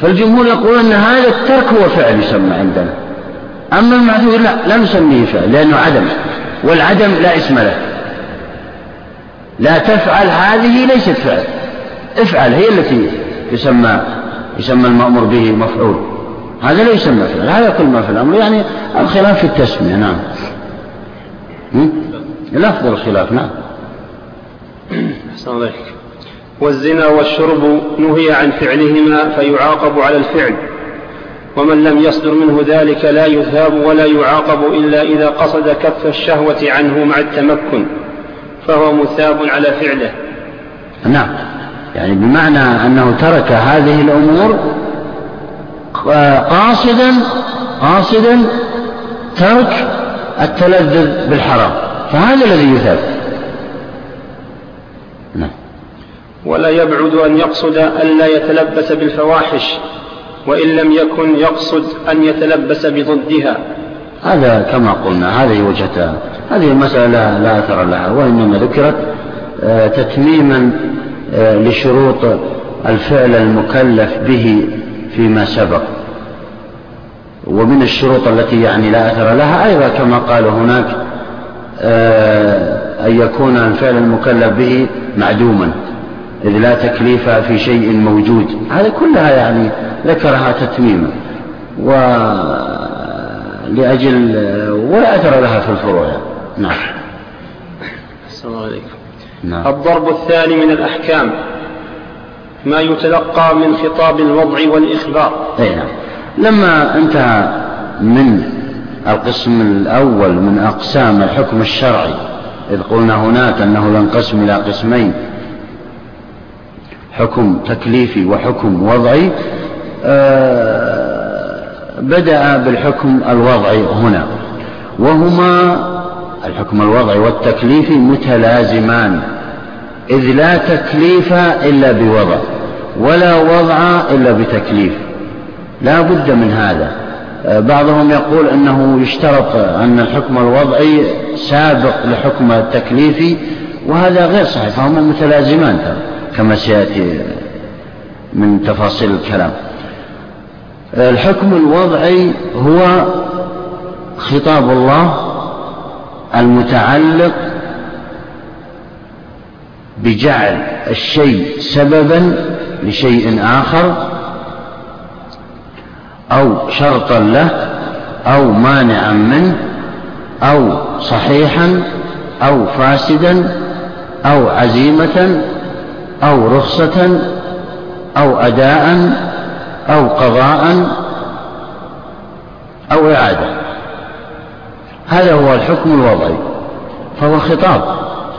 فالجمهور يقول أن هذا الترك هو فعل يسمى عندنا. أما المعذور لا لا نسميه فعل لأنه عدم والعدم لا اسم له. لا تفعل هذه ليست فعل. افعل هي التي يسمى يسمى المأمور به مفعول. هذا لا يسمى فعل هذا كل ما في الأمر. يعني الخلاف في التسمية نعم. لفظ الخلاف نعم. الله والزنا والشرب نهي عن فعلهما فيعاقب على الفعل. ومن لم يصدر منه ذلك لا يثاب ولا يعاقب إلا إذا قصد كف الشهوة عنه مع التمكن فهو مثاب على فعله. نعم. يعني بمعنى أنه ترك هذه الأمور قاصدا قاصدا ترك التلذذ بالحرام. فهذا الذي يثاب نعم ولا يبعد أن يقصد أن لا يتلبس بالفواحش وإن لم يكن يقصد أن يتلبس بضدها. هذا كما قلنا هذه وجهتها هذه المسألة لا أثر لها وإنما ذكرت آه، تتميما آه، لشروط الفعل المكلف به فيما سبق. ومن الشروط التي يعني لا أثر لها أيضا كما قالوا هناك آه، أن يكون الفعل المكلف به معدوما. إذ لا تكليف في شيء موجود. هذه كلها يعني ذكرها تتميما ولأجل ولا أثر لها في الفروع. نعم. السلام عليكم. نعم. الضرب الثاني من الأحكام. ما يتلقى من خطاب الوضع والإخبار. أي نعم. لما انتهى من القسم الأول من أقسام الحكم الشرعي إذ قلنا هناك أنه ينقسم إلى قسمين. حكم تكليفي وحكم وضعي آه، بدأ بالحكم الوضعي هنا. وهما الحكم الوضعي والتكليفي متلازمان إذ لا تكليف إلا بوضع ولا وضع إلا بتكليف. لا بد من هذا. آه، بعضهم يقول أنه يشترط أن الحكم الوضعي سابق لحكم التكليفي وهذا غير صحيح فهما متلازمان كما سيأتي من تفاصيل الكلام. الحكم الوضعي هو خطاب الله المتعلق بجعل الشيء سببا لشيء آخر أو شرطا له أو مانعا منه أو صحيحا أو فاسدا أو عزيمة أو رخصة أو أداء أو قضاء أو إعادة. هذا هو الحكم الوضعي فهو خطاب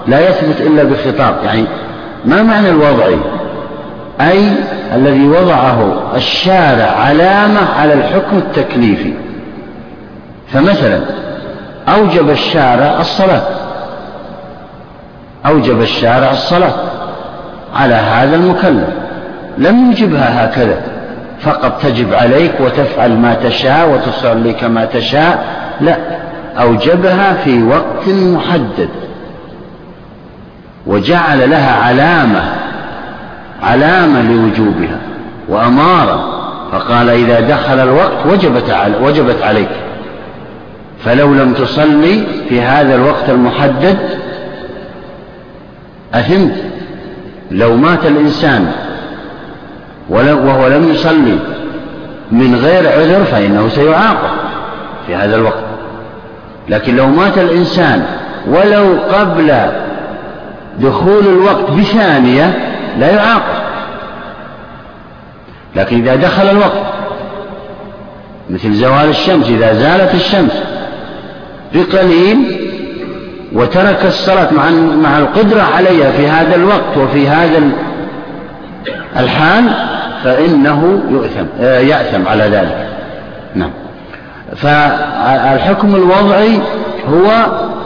لا يثبت إلا بخطاب. يعني ما معنى الوضعي؟ أي الذي وضعه الشارع علامة على الحكم التكليفي. فمثلا أوجب الشارع الصلاة. أوجب الشارع الصلاة. على هذا المكلف. لم يجبها هكذا. فقط تجب عليك وتفعل ما تشاء وتصلي كما تشاء. لا أوجبها في وقت محدد. وجعل لها علامة علامة لوجوبها وأمارة. فقال إذا دخل الوقت وجبت وجبت عليك. فلو لم تصلي في هذا الوقت المحدد أثمت. لو مات الإنسان وهو لم يصلي من غير عذر فإنه سيعاقب في هذا الوقت. لكن لو مات الإنسان ولو قبل دخول الوقت بثانية لا يعاقب. لكن إذا دخل الوقت مثل زوال الشمس إذا زالت الشمس بقليل وترك الصلاة مع مع القدرة عليها في هذا الوقت وفي هذا الحال فإنه يؤثم آه، يأثم على ذلك. نعم. فالحكم الوضعي هو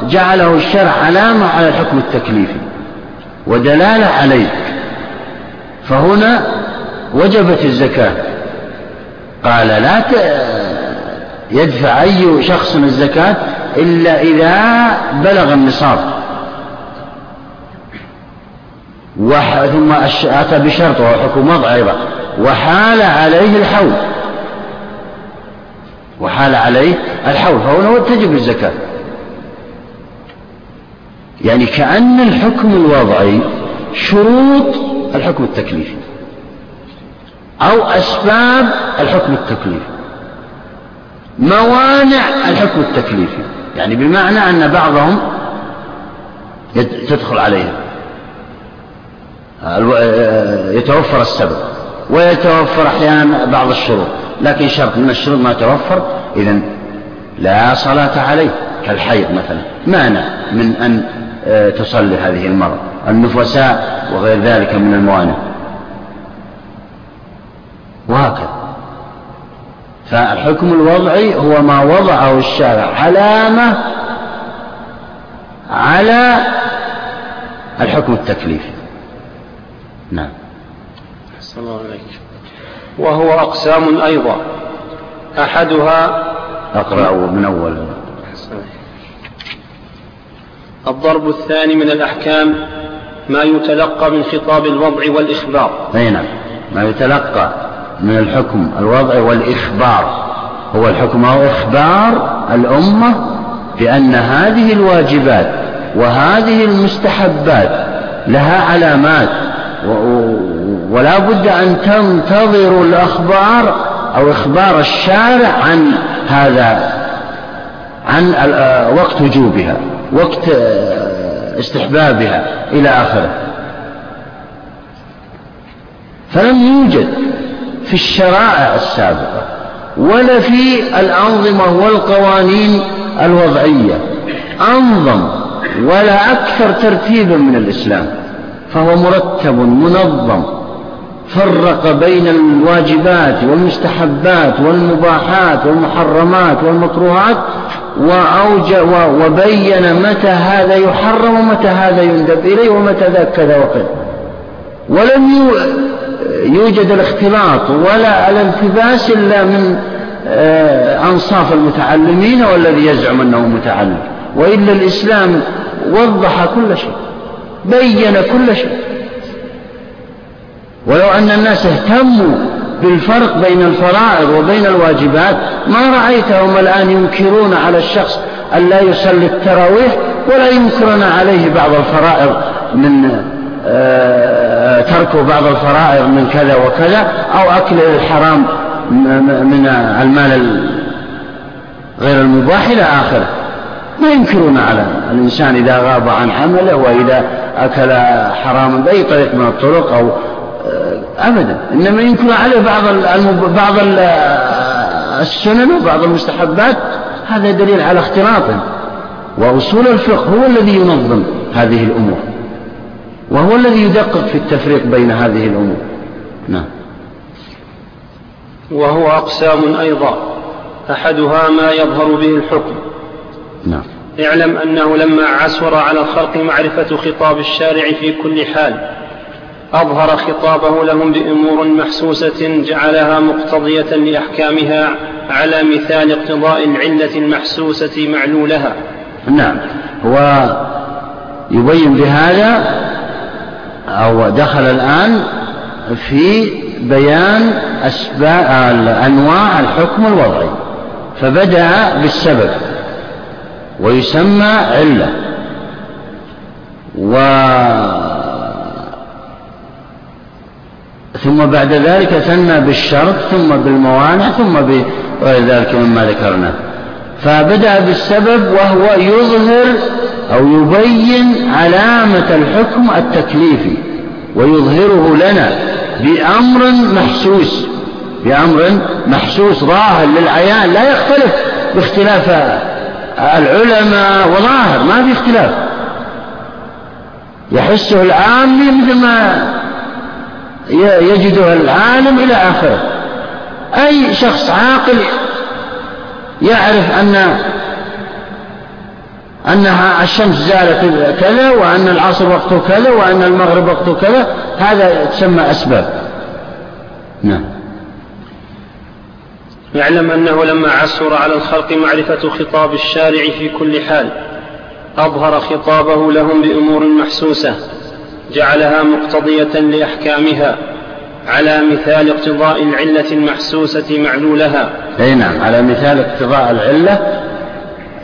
جعله الشرع علامة على الحكم التكليفي ودلالة عليه. فهنا وجبت الزكاة. قال لا يدفع أي شخص الزكاة إلا إذا بلغ النصاب. ثم أتى بشرط وهو حكم وضع أيضا. وحال عليه الحول. وحال عليه الحول. فهنا تجب الزكاة يعني كأن الحكم الوضعي شروط الحكم التكليفي أو أسباب الحكم التكليفي موانع الحكم التكليفي. يعني بمعنى أن بعضهم تدخل عليهم. يتوفر السبب ويتوفر أحيانا بعض الشروط لكن شرط من الشروط ما توفر إذا لا صلاة عليه. كالحيض مثلا مانع من أن آه، تصلي هذه المرأة النفساء وغير ذلك من الموانع. وهكذا. فالحكم الوضعي هو ما وضعه الشارع. علامة على الحكم التكليفي. نعم. الله عليك وهو أقسام أيضا. أحدها أقرأ من أول. الضرب الثاني من الأحكام ما يتلقى من خطاب الوضع والإخبار. أي نعم. ما يتلقى من الحكم الوضع والإخبار. هو الحكم أو إخبار الأمة بأن هذه الواجبات وهذه المستحبات لها علامات ولا بد أن تنتظروا الأخبار أو إخبار الشارع عن هذا عن وقت وجوبها وقت استحبابها إلى آخره. فلم يوجد في الشرائع السابقة ولا في الأنظمة والقوانين الوضعية. أنظم ولا أكثر ترتيبا من الإسلام فهو مرتب منظم فرق بين الواجبات والمستحبات والمباحات والمحرمات والمكروهات وأوج وبين متى هذا يحرم ومتى هذا يندب إليه ومتى ذاك كذا وكذا. ولم يوجد الاختلاط ولا الالتباس إلا من آه، أنصاف المتعلمين والذي يزعم أنه متعلم. وإلا الإسلام وضح كل شيء بين كل شيء. ولو أن الناس اهتموا بالفرق بين الفرائض وبين الواجبات ما رأيتهم الآن ينكرون على الشخص أن لا يصلي التراويح ولا ينكرون عليه بعض الفرائض من آه، ترك بعض الفرائض من كذا وكذا أو أكل الحرام من المال غير المباح إلى آخره. ما ينكرون على الإنسان إذا غاب عن عمله وإذا أكل حراما بأي طريق من الطرق أو آه، أبدا. إنما ينكر عليه بعض بعض السنن وبعض المستحبات. هذا دليل على اختلاطه وأصول الفقه هو الذي ينظم هذه الأمور. وهو الذي يدقق في التفريق بين هذه الأمور. نعم. وهو أقسام أيضا أحدها ما يظهر به الحكم. نعم. اعلم أنه لما عسر على الخلق معرفة خطاب الشارع في كل حال أظهر خطابه لهم بأمور محسوسة جعلها مقتضية لأحكامها على مثال اقتضاء العلة المحسوسة معلولها. نعم. هو يبين بهذا أو دخل الآن في بيان أسباب أنواع الحكم الوضعي. فبدأ بالسبب ويسمى علة. و ثم بعد ذلك ثنى بالشرط ثم بالموانع ثم بغير ذلك مما ذكرنا. فبدأ بالسبب وهو يظهر أو يبين علامة الحكم التكليفي ويظهره لنا بأمر محسوس بأمر محسوس ظاهر للعيان لا يختلف باختلاف العلماء وظاهر ما في اختلاف. يحسه العامي مثل ما يجده العالم إلى آخره. أي شخص عاقل يعرف أن أنها الشمس زالت كذا وأن العصر وقته كذا وأن المغرب وقته كذا هذا تسمى أسباب. نعم. يعلم أنه لما عسر على الخلق معرفة خطاب الشارع في كل حال أظهر خطابه لهم بأمور محسوسة جعلها مقتضية لأحكامها. على مثال اقتضاء العلة المحسوسة معلولها. أي نعم على مثال اقتضاء العلة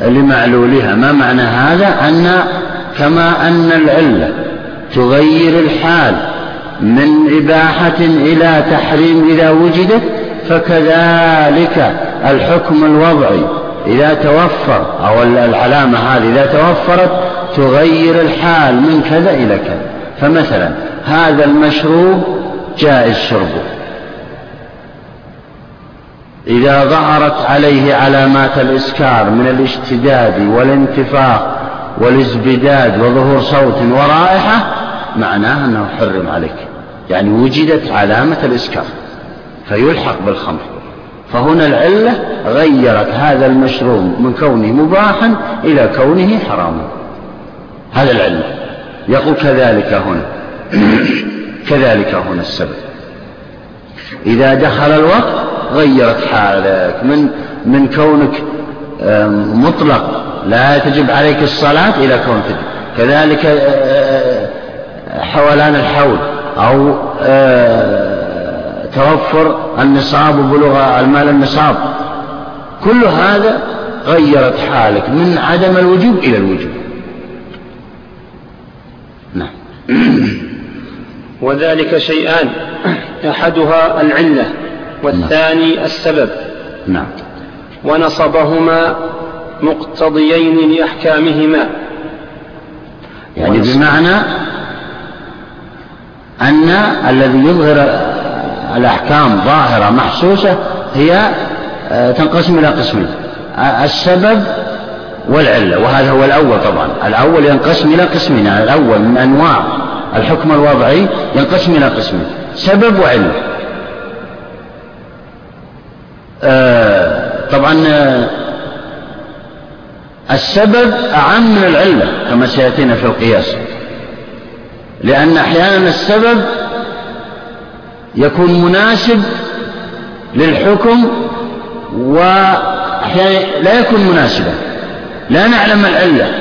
لمعلولها. ما معنى هذا؟ أن كما أن العلة تغير الحال من إباحة إلى تحريم إذا وجدت فكذلك الحكم الوضعي إذا توفر أو العلامة هذه إذا توفرت تغير الحال من كذا إلى كذا. فمثلا هذا المشروب جائز شربه إذا ظهرت عليه علامات الإسكار من الاشتداد والانتفاخ والازبداد وظهور صوت ورائحة معناه أنه حرم عليك. يعني وجدت علامة الإسكار فيلحق بالخمر. فهنا العلة غيرت هذا المشروب من كونه مباحا إلى كونه حراما. هذا العلة يقول كذلك هنا. كذلك هنا السبب. إذا دخل الوقت غيرت حالك من من كونك مطلق لا تجب عليك الصلاة إلى كونك كذلك آه، آه، حولان الحول أو آه، توفر النصاب وبلوغ المال النصاب. كل هذا غيرت حالك من عدم الوجوب إلى الوجوب. نعم. وذلك شيئان. أحدها العلة والثاني نعم. السبب. نعم. ونصبهما مقتضيين لأحكامهما. يعني بمعنى أن الذي يظهر الأحكام ظاهرة محسوسة هي آه، تنقسم إلى قسمين. السبب والعلة وهذا هو الأول طبعا. الأول ينقسم إلى قسمين الأول من أنواع. الحكم الوضعي ينقسم إلى قسمين سبب وعلة آه طبعا آه السبب أعم من العلة كما سيأتينا في القياس. لأن أحيانا السبب يكون مناسب للحكم وأحيانا لا يكون مناسبا. لا نعلم العلة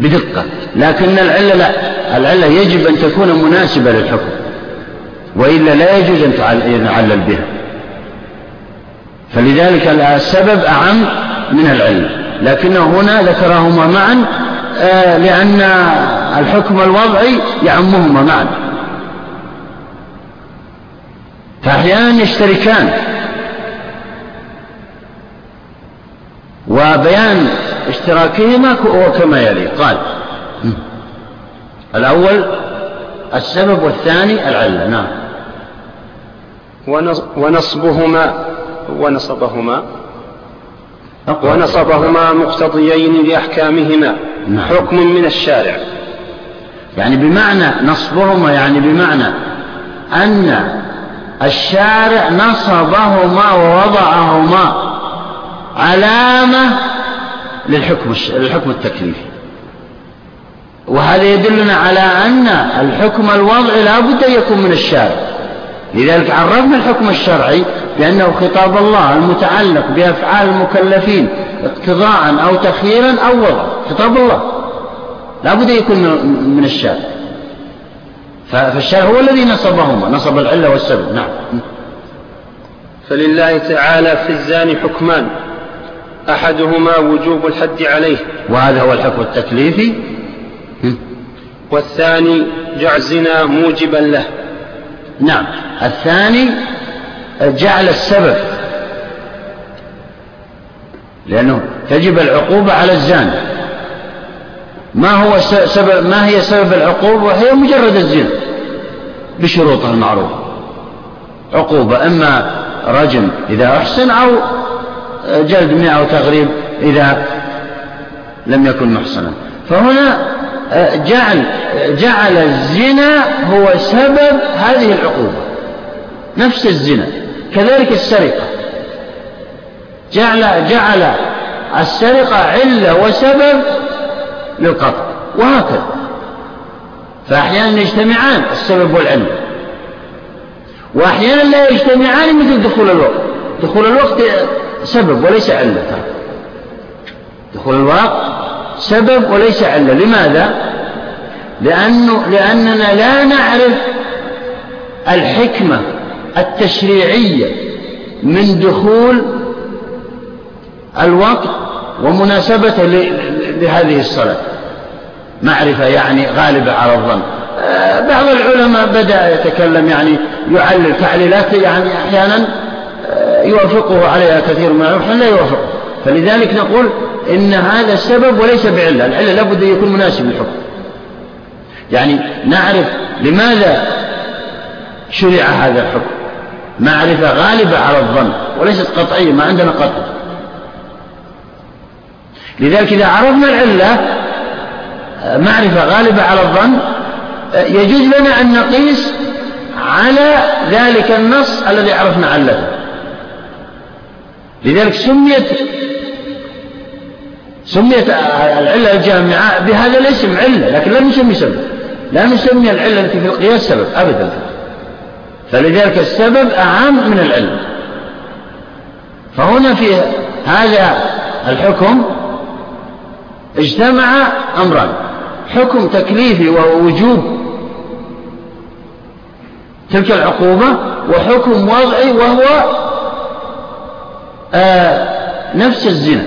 بدقة لكن العلة لا. العلة يجب أن تكون مناسبة للحكم وإلا لا يجوز أن نعلل بها. فلذلك السبب أعم من العلة لكنه هنا ذكرهما معا آه، لأن الحكم الوضعي يعمهما معا. فأحيانا يشتركان. وبيان اشتراكهما كما يلي. قال الأول السبب والثاني العلة نعم. ونصبهما ونصبهما ونصبهما مقتضيين لأحكامهما نعم. حكم من الشارع. يعني بمعنى نصبهما يعني بمعنى أن الشارع نصبهما ووضعهما علامة للحكم للحكم التكليفي. وهذا يدلنا على أن الحكم الوضعي لا بد أن يكون من الشارع. لذلك عرفنا الحكم الشرعي بأنه خطاب الله المتعلق بأفعال المكلفين اقتضاء أو تخييرا أو وضع خطاب الله. لا بد أن يكون من الشارع. فالشارع هو الذي نصبهما. نصب العلة والسبب. نعم. فلله تعالى في الزاني حكمان. أحدهما وجوب الحد عليه. وهذا هو الحكم التكليفي. والثاني جعل الزنا موجبا له. نعم. الثاني جعل السبب لأنه تجب العقوبة على الزاني. ما هو سبب ما هي سبب العقوبة؟ هي مجرد الزنا بشروطها المعروفة. عقوبة إما رجم إذا أحسن أو جلد مئة أو تغريب إذا لم يكن محسنا. فهنا آه، جعل جعل الزنا هو سبب هذه العقوبة. نفس الزنا كذلك السرقة. جعل جعل السرقة علة وسبب للقطع وهكذا. فأحيانا يجتمعان السبب والعلة. وأحيانا لا يجتمعان مثل دخول الوقت. دخول الوقت سبب وليس علة. دخول الوقت سبب وليس علة. لماذا؟ لأنه لأننا لا نعرف الحكمة التشريعية من دخول الوقت ومناسبته لهذه الصلاة. معرفة يعني غالبة على الظن. آه، بعض العلماء بدأ يتكلم يعني يعلل تعليلات يعني أحيانا آه، يوافقه عليها كثير من العلماء لا يوافقه. فلذلك نقول إن هذا السبب وليس بعلة العلة لابد أن يكون مناسب للحكم. يعني نعرف لماذا شرع هذا الحكم. معرفة غالبة على الظن وليست قطعية ما عندنا قطع. لذلك إذا عرفنا العلة معرفة غالبة على الظن يجوز لنا أن نقيس على ذلك النص الذي عرفنا علته. لذلك سميت سميت العلة الجامعة بهذا الاسم علة لكن لا نسمي سبب. لا نسمي العلة التي في القياس سبب أبدا. فلذلك السبب أعم من العلة. فهنا في هذا الحكم اجتمع أمران. حكم تكليفي وهو وجوب تلك العقوبة وحكم وضعي وهو آه نفس الزنا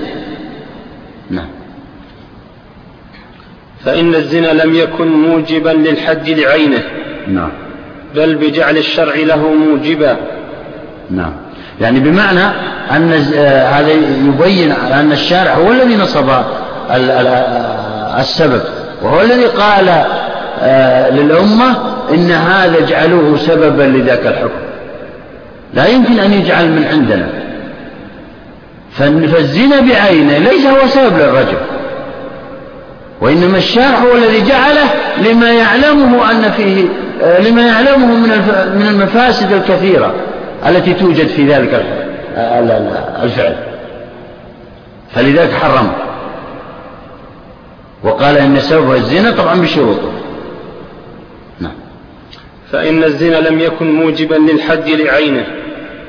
نعم فإن الزنا لم يكن موجبا للحد لعينه. نعم. بل بجعل الشرع له موجبا. نعم. يعني بمعنى أن آه، هذا يبين أن الشارع هو الذي نصب السبب وهو الذي قال آه، للأمة إن هذا اجعلوه سببا لذاك الحكم. لا يمكن أن يجعل من عندنا. فالزنا بعينه ليس هو سبب للرجل. وإنما الشارع هو الذي جعله لما يعلمه أن فيه آه، لما يعلمه من من المفاسد الكثيرة التي توجد في ذلك الفعل. فلذلك حرمه وقال إن سبب الزنا طبعا بشروطه. نعم. فإن الزنا لم يكن موجبا للحد لعينه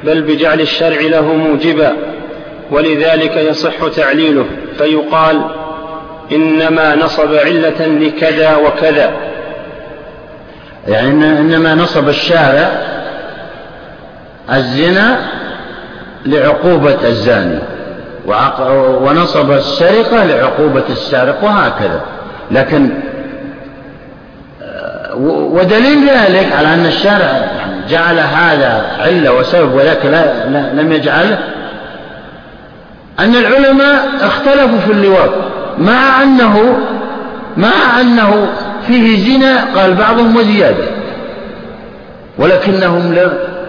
بل بجعل الشرع له موجبا ولذلك يصح تعليله. فيقال إنما نصب علة لكذا وكذا. يعني إنما نصب الشارع الزنا لعقوبة الزاني. ونصب السرقة لعقوبة السارق وهكذا. لكن آه، ودليل ذلك على أن الشارع جعل هذا علة وسبب وذاك لا لم يجعله أن العلماء اختلفوا في اللواط. مع أنه مع أنه فيه زنا قال بعضهم وزيادة. ولكنهم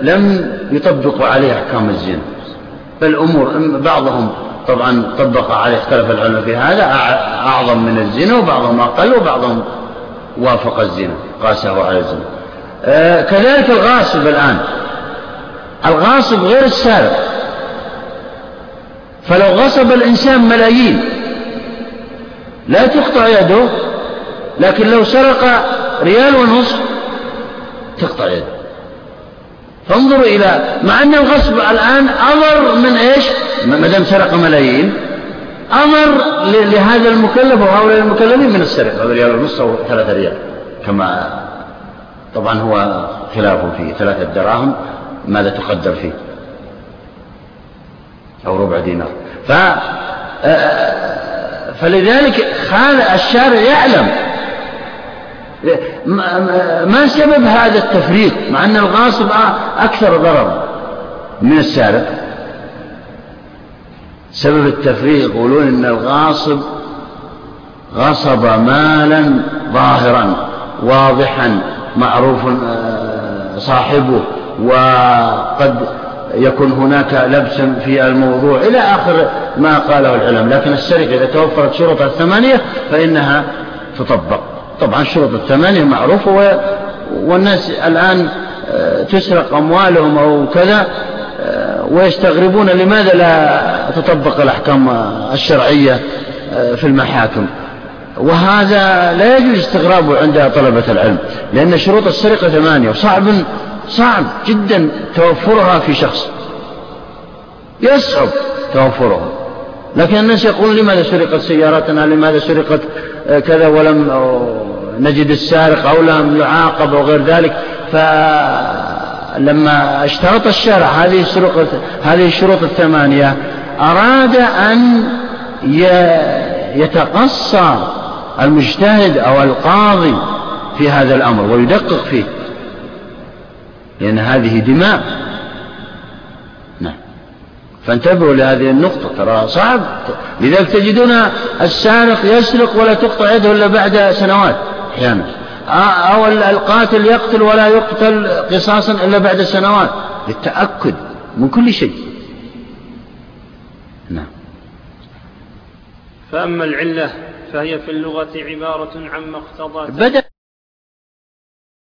لم يطبقوا عليه أحكام الزنا. بل أمور بعضهم طبعا طبق عليه اختلف العلماء في هذا أعظم من الزنا وبعضهم أقل وبعضهم وافق الزنا قاسه على الزنا. آه كذلك الغاصب الآن. الغاصب غير السارق. فلو غصب الإنسان ملايين لا تقطع يده لكن لو سرق ريال ونصف تقطع يده. فانظروا إلى مع أن الغصب الآن أمر من إيش؟ ما دام سرق ملايين أمر لهذا المكلف وهؤلاء المكلفين من السرقة ريال ونصف أو ثلاثة ريال. كما طبعا هو خلاف فيه ثلاثة دراهم ماذا تقدر فيه أو ربع دينار. ف فلذلك الشارع يعلم. ما سبب هذا التفريق مع أن الغاصب أكثر ضررا من السارق سبب التفريق يقولون أن الغاصب غصب مالا ظاهرا واضحا معروف آه، صاحبه وقد يكون هناك لبس في الموضوع إلى آخر ما قاله العلم لكن السرقة إذا توفرت شروطها الثمانية فإنها تطبق. طبعا الشروط الثمانية معروفة والناس الآن آه، تسرق أموالهم أو كذا آه، ويستغربون لماذا لا تطبق الأحكام الشرعية آه، في المحاكم. وهذا لا يجوز استغرابه عند طلبة العلم لأن شروط السرقة ثمانية وصعب صعب جدا توفرها في شخص. يصعب توفرها. لكن الناس يقولون لماذا سرقت سيارتنا؟ لماذا سرقت كذا ولم نجد السارق أو لم يعاقب أو غير ذلك؟ فلما اشترط الشرع هذه الشروط هذه الشروط الثمانية أراد أن يتقصى المجتهد أو القاضي في هذا الأمر ويدقق فيه. لأن هذه دماء نعم. فانتبهوا لهذه النقطة ترى صعب. لذلك تجدون السارق يسرق ولا تقطع يده إلا بعد سنوات أحيانا. أو القاتل يقتل ولا يقتل قصاصا إلا بعد سنوات للتأكد من كل شيء. نعم. فأما العلة فهي في اللغة عبارة عما اقتضى بدأ